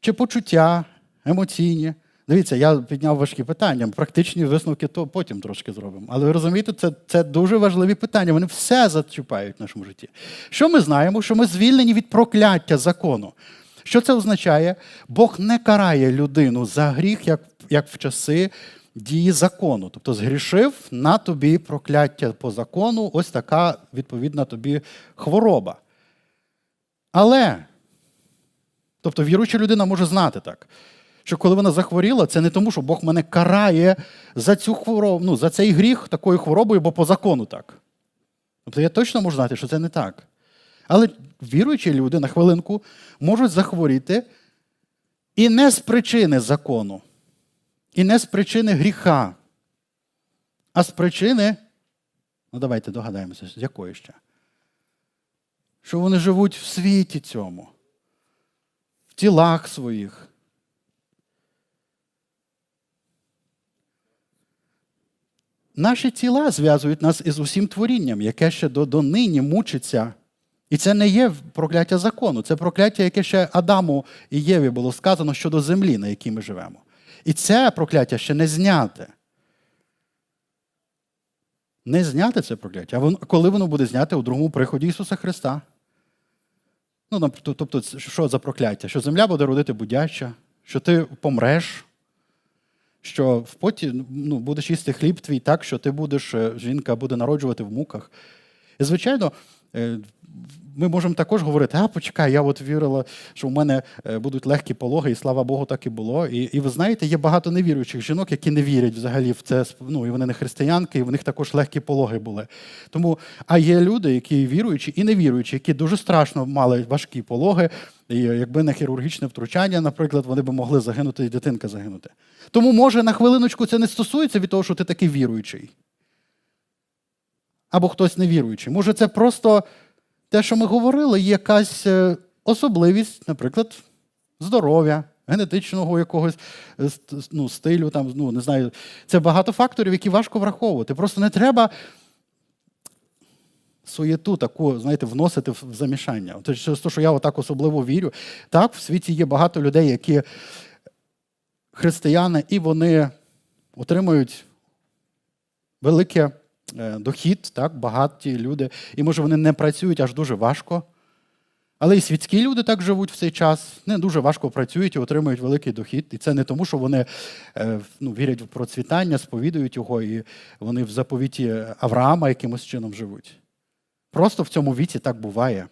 [SPEAKER 1] чи почуття емоційні. Дивіться, я підняв важкі питання. Практичні висновки то потім трошки зробимо. Але ви розумієте, це це дуже важливі питання. Вони все зачіпають в нашому житті. Що ми знаємо? Що ми звільнені від прокляття закону. Що це означає? Бог не карає людину за гріх, як, як в часи дії закону. Тобто, згрішив на тобі прокляття по закону, ось така відповідна тобі хвороба. Але, тобто, віруюча людина може знати так що коли вона захворіла, це не тому, що Бог мене карає за цю хворобу, ну, за цей гріх такою хворобою, бо по закону так. Тобто я точно можу знати, що це не так. Але віруючі люди на хвилинку можуть захворіти і не з причини закону, і не з причини гріха, а з причини, ну давайте догадаємося, з якої ще? Що вони живуть в світі цьому, в тілах своїх. Наші тіла зв'язують нас із усім творінням, яке ще до, до нині мучиться. І це не є прокляття закону, це прокляття, яке ще Адаму і Єві було сказано щодо землі, на якій ми живемо. І це прокляття ще не зняте. Не зняте це прокляття. А коли воно буде зняте у другому приході Ісуса Христа? Ну, Тобто, що за прокляття? Що земля буде родити будяча, що ти помреш що в поті ну, будеш їсти хліб твій так, що ти будеш, е, жінка буде народжувати в муках. І, звичайно, е, ми можемо також говорити, а почекай, я от вірила, що в мене е, будуть легкі пологи, і слава Богу, так і було. І і ви знаєте, є багато невіруючих жінок, які не вірять взагалі в це. Ну, і вони не християнки, і в них також легкі пологи були. Тому, А є люди, які віруючі і невіруючі, які дуже страшно мали важкі пологи. І якби не хірургічне втручання, наприклад, вони б могли загинути і дитинка загинути. Тому, може, на хвилиночку це не стосується від того, що ти такий віруючий. Або хтось невіруючий. Може, це просто те, що ми говорили, є якась е, особливість, наприклад, здоров'я, генетичного якогось е, ну, стилю, там, ну, не знаю. Це багато факторів, які важко враховувати. Просто не треба суєту таку, знаєте, вносити в замішання. Через те, що я отак особливо вірю. Так, в світі є багато людей, які християни, і вони отримують велике дохід, так, багаті люди, і може вони не працюють аж дуже важко. Але і світські люди так живуть в цей час, не дуже важко працюють і отримують великий дохід. І це не тому, що вони е, ну, вірять в процвітання, сповідують його, і вони в заповіті Авраама якимось чином живуть. Просто в цьому віці так буває.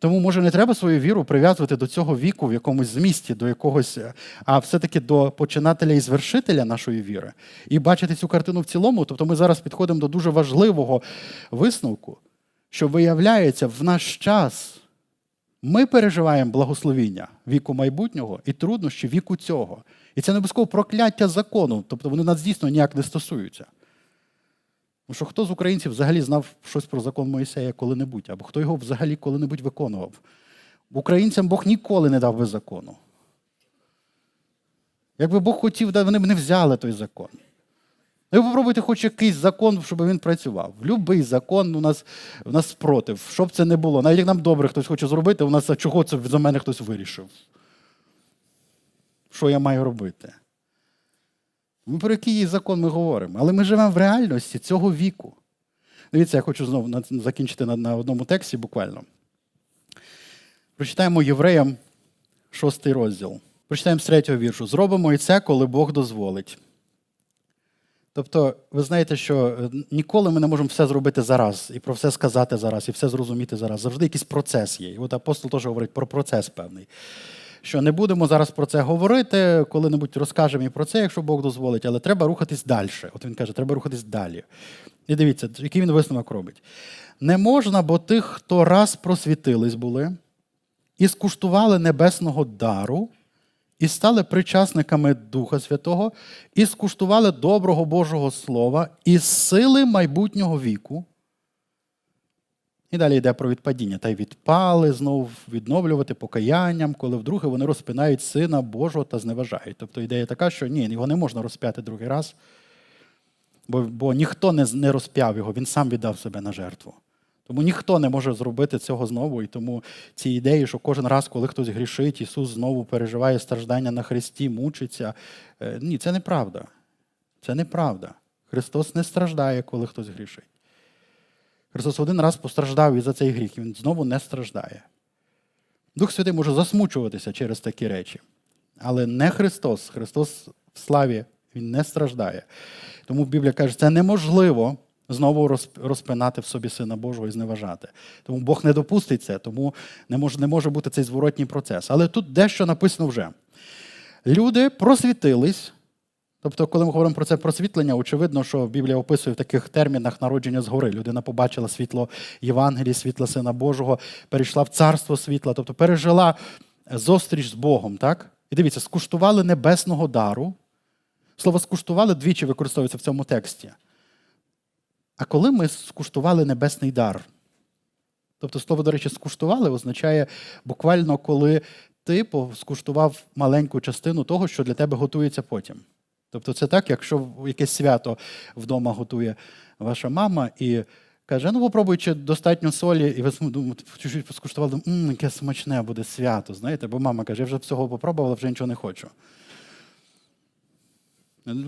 [SPEAKER 1] Тому, може, не треба свою віру прив'язувати до цього віку в якомусь змісті, до якогось, а все-таки до починателя і звершителя нашої віри. І бачити цю картину в цілому. Тобто ми зараз підходимо до дуже важливого висновку, що виявляється, в наш час ми переживаємо благословіння віку майбутнього і труднощі віку цього. І це не обов'язково прокляття закону, тобто вони нас дійсно ніяк не стосуються. Тому що хто з українців взагалі знав щось про закон Моїсея коли-небудь, або хто його взагалі коли-небудь виконував? Українцям Бог ніколи не дав би закону. Якби Бог хотів, вони б не взяли той закон. Ну, ви попробуйте хоч якийсь закон, щоб він працював. Любий закон у нас у нас спротив, щоб це не було. Навіть як нам добре хтось хоче зробити, у нас чого це за мене хтось вирішив? Що я маю робити? Ми про який закон ми говоримо? Але ми живемо в реальності цього віку. Дивіться, я хочу знову закінчити на, одному тексті буквально. Прочитаємо євреям шостий розділ. Прочитаємо з третього віршу. Зробимо і це, коли Бог дозволить. Тобто, ви знаєте, що е, ніколи ми не можемо все зробити зараз, і про все сказати зараз, і все зрозуміти зараз. Завжди якийсь процес є. І от апостол теж говорить про процес певний що не будемо зараз про це говорити, коли-небудь розкажемо і про це, якщо Бог дозволить, але треба рухатись далі. От він каже, треба рухатись далі. І дивіться, який він висновок робить. Не можна, бо тих, хто раз просвітились були, і скуштували небесного дару, і стали причасниками Духа Святого, і скуштували доброго Божого Слова і сили майбутнього віку. І далі йде про відпадіння. Та й відпали знову відновлювати покаянням, коли вдруге вони розпинають Сина Божого та зневажають. Тобто ідея така, що ні, його не можна розп'яти другий раз. бо, бо ніхто не, не розп'яв його, він сам віддав себе на жертву. Тому ніхто не може зробити цього знову. І тому ці ідеї, що кожен раз, коли хтось грішить, Ісус знову переживає страждання на Христі, мучиться. Е, ні, це неправда. Це неправда. Христос не страждає, коли хтось грішить. Христос один раз постраждав і за цей гріх, Він знову не страждає. Дух Святий може засмучуватися через такі речі. Але не Христос. Христос в славі Він не страждає. Тому Біблія каже, це неможливо знову розпинати в собі Сина Божого і зневажати. Тому Бог не допустить це, тому не може, не може бути цей зворотній процес. Але тут дещо написано вже. Люди просвітились. Тобто, коли ми говоримо про це просвітлення, очевидно, що Біблія описує в таких термінах народження згори. Людина побачила світло Євангелії, світло Сина Божого, перейшла в царство світла, тобто пережила зустріч з Богом. так? І дивіться, скуштували небесного дару. Слово скуштували двічі використовується в цьому тексті. А коли ми скуштували небесний дар, тобто слово, до речі, скуштували означає буквально, коли ти скуштував маленьку частину того, що для тебе готується потім. Тобто, це так, якщо якесь свято вдома готує ваша мама і каже: ну попробуй достатньо солі, і ви думаєте, чуть-чуть скуштували, мм, яке смачне буде свято. Знаєте, бо мама каже, я вже всього попробувала, вже нічого не хочу.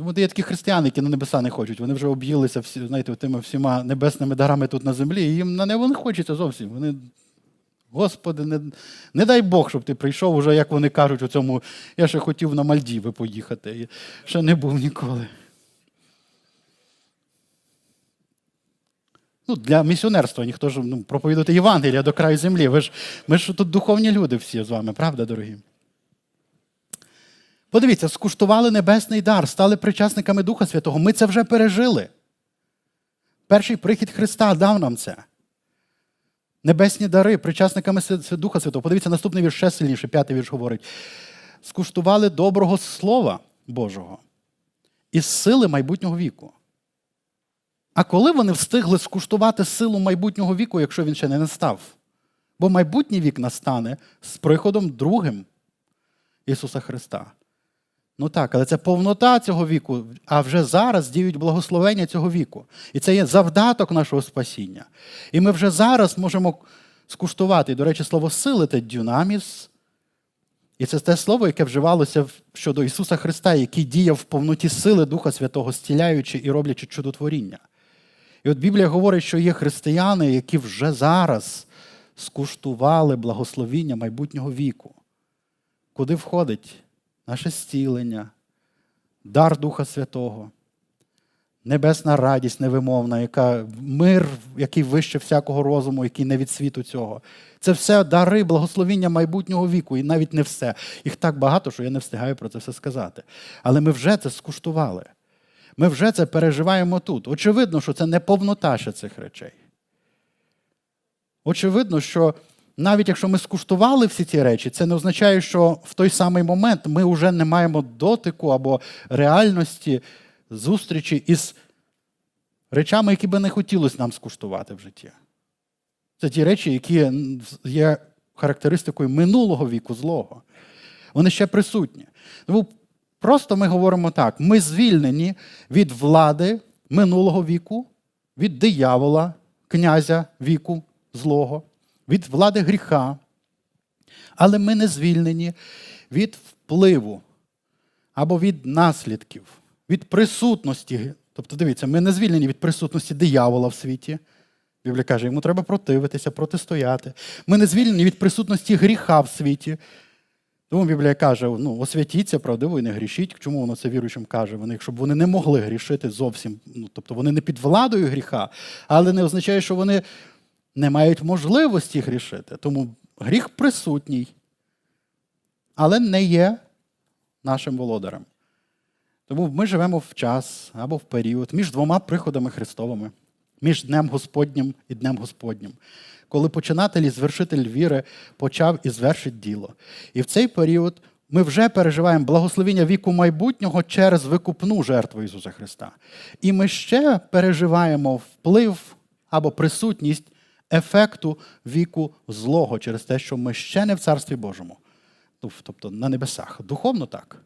[SPEAKER 1] От Є такі християни, які на небеса не хочуть. Вони вже об'їлися всі, знаєте, тими всіма небесними дарами тут на землі, і їм на небо не хочеться зовсім. Вони, Господи, не не дай Бог, щоб ти прийшов, уже, як вони кажуть, у цьому, я ще хотів на Мальдіви поїхати. І ще не був ніколи. Ну, Для місіонерства ніхто ж ну, проповідувати Євангелія до краю землі. Ви ж, Ми ж тут духовні люди всі з вами, правда, дорогі? Подивіться, скуштували небесний дар, стали причасниками Духа Святого. Ми це вже пережили. Перший прихід Христа дав нам це. Небесні дари, причасниками Духа Святого. Подивіться, наступний вірш ще сильніше, п'ятий вірш говорить. Скуштували доброго Слова Божого із сили майбутнього віку. А коли вони встигли скуштувати силу майбутнього віку, якщо він ще не настав? Бо майбутній вік настане з приходом другим Ісуса Христа. Ну так, але це повнота цього віку, а вже зараз діють благословення цього віку. І це є завдаток нашого спасіння. І ми вже зараз можемо скуштувати. До речі, слово сили це дюнаміс. І це те слово, яке вживалося щодо Ісуса Христа, який діяв в повноті сили Духа Святого, стіляючи і роблячи чудотворіння. І от Біблія говорить, що є християни, які вже зараз скуштували благословіння майбутнього віку. Куди входить? Наше зцілення, дар Духа Святого, небесна радість невимовна, яка мир, який вище всякого розуму, який не від світу цього. Це все дари, благословіння майбутнього віку, і навіть не все. Їх так багато, що я не встигаю про це все сказати. Але ми вже це скуштували. Ми вже це переживаємо тут. Очевидно, що це не повнота ще цих речей. Очевидно, що навіть якщо ми скуштували всі ці речі, це не означає, що в той самий момент ми вже не маємо дотику або реальності зустрічі із речами, які би не хотілося нам скуштувати в житті. Це ті речі, які є характеристикою минулого віку злого. Вони ще присутні. Тому просто ми говоримо так: ми звільнені від влади минулого віку, від диявола, князя віку злого від влади гріха, але ми не звільнені від впливу або від наслідків, від присутності. Тобто, дивіться, ми не звільнені від присутності диявола в світі. Біблія каже, йому треба противитися, протистояти. Ми не звільнені від присутності гріха в світі. Тому Біблія каже, ну, освятіться, правдиво, і не грішіть. Чому воно це віруючим каже? Вони, щоб вони не могли грішити зовсім. Ну, Тобто вони не під владою гріха, але не означає, що вони не мають можливості грішити. Тому гріх присутній, але не є нашим володарем. Тому ми живемо в час або в період між двома приходами Христовими, між Днем Господнім і Днем Господнім, коли починатель і звершитель віри почав і звершить діло. І в цей період ми вже переживаємо благословення віку майбутнього через викупну жертву Ісуса Христа. І ми ще переживаємо вплив або присутність ефекту віку злого через те, що ми ще не в Царстві Божому, тобто на небесах. Духовно так.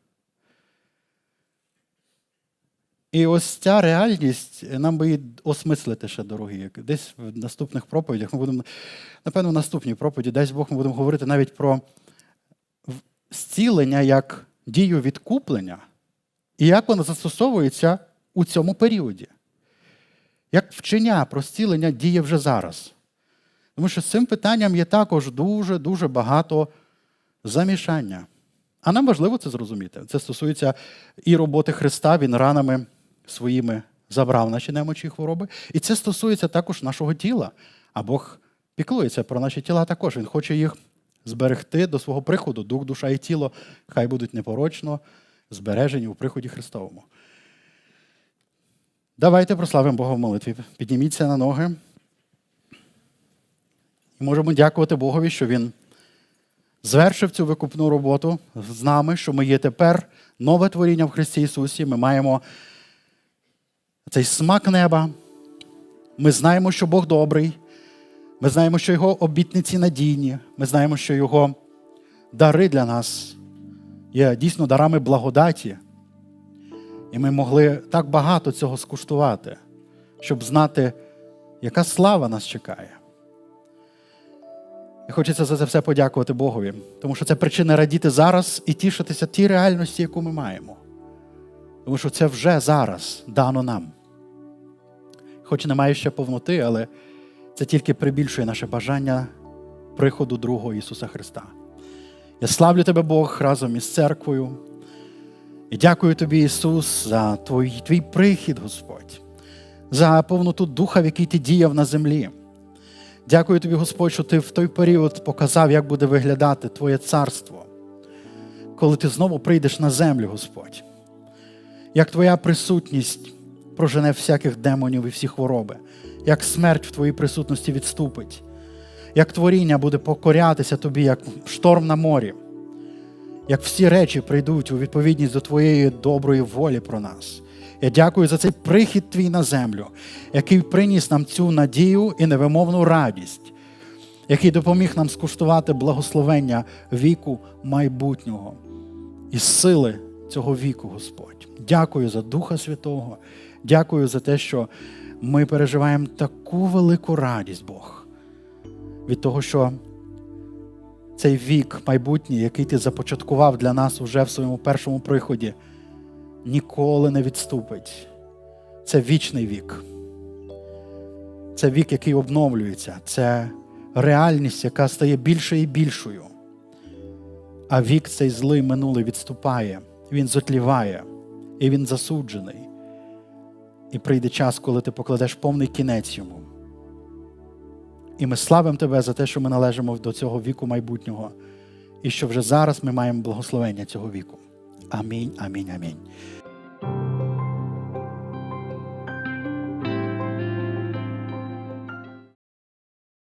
[SPEAKER 1] І ось ця реальність нам би її осмислити ще, дорогі. Десь в наступних проповідях ми будемо, напевно, в наступній проповіді, десь Бог ми будемо говорити навіть про зцілення як дію відкуплення і як воно застосовується у цьому періоді. Як вчення про зцілення діє вже зараз. Тому що з цим питанням є також дуже-дуже багато замішання. А нам важливо це зрозуміти. Це стосується і роботи Христа, Він ранами своїми забрав наші немочі і хвороби. І це стосується також нашого тіла. А Бог піклується про наші тіла також. Він хоче їх зберегти до свого приходу. Дух, душа і тіло хай будуть непорочно збережені у приході Христовому. Давайте прославимо Бога в молитві. Підніміться на ноги. І можемо дякувати Богові, що Він звершив цю викупну роботу з нами, що ми є тепер нове творіння в Христі Ісусі. Ми маємо цей смак неба. Ми знаємо, що Бог добрий. Ми знаємо, що Його обітниці надійні. Ми знаємо, що Його дари для нас є дійсно дарами благодаті. І ми могли так багато цього скуштувати, щоб знати, яка слава нас чекає. І хочеться за це все подякувати Богові, тому що це причина радіти зараз і тішитися тій реальності, яку ми маємо. Тому що це вже зараз дано нам. Хоч немає ще повноти, але це тільки прибільшує наше бажання приходу другого Ісуса Христа. Я славлю тебе, Бог, разом із церквою. І дякую тобі, Ісус, за твій, твій прихід, Господь, за повноту духа, в який ти діяв на землі. Дякую тобі, Господь, що ти в той період показав, як буде виглядати Твоє царство, коли ти знову прийдеш на землю, Господь. Як Твоя присутність прожене всяких демонів і всі хвороби, як смерть в Твоїй присутності відступить, як творіння буде покорятися тобі, як шторм на морі, як всі речі прийдуть у відповідність до Твоєї доброї волі про нас. Я дякую за цей прихід твій на землю, який приніс нам цю надію і невимовну радість, який допоміг нам скуштувати благословення віку майбутнього і сили цього віку, Господь. Дякую за Духа Святого. Дякую за те, що ми переживаємо таку велику радість, Бог, від того, що цей вік майбутній, який ти започаткував для нас уже в своєму першому приході ніколи не відступить. Це вічний вік. Це вік, який обновлюється. Це реальність, яка стає більшою і більшою. А вік цей злий минулий відступає, він зотліває, і він засуджений. І прийде час, коли ти покладеш повний кінець йому. І ми славимо тебе за те, що ми належимо до цього віку майбутнього, і що вже зараз ми маємо благословення цього віку. Амінь, амінь, амінь. thank you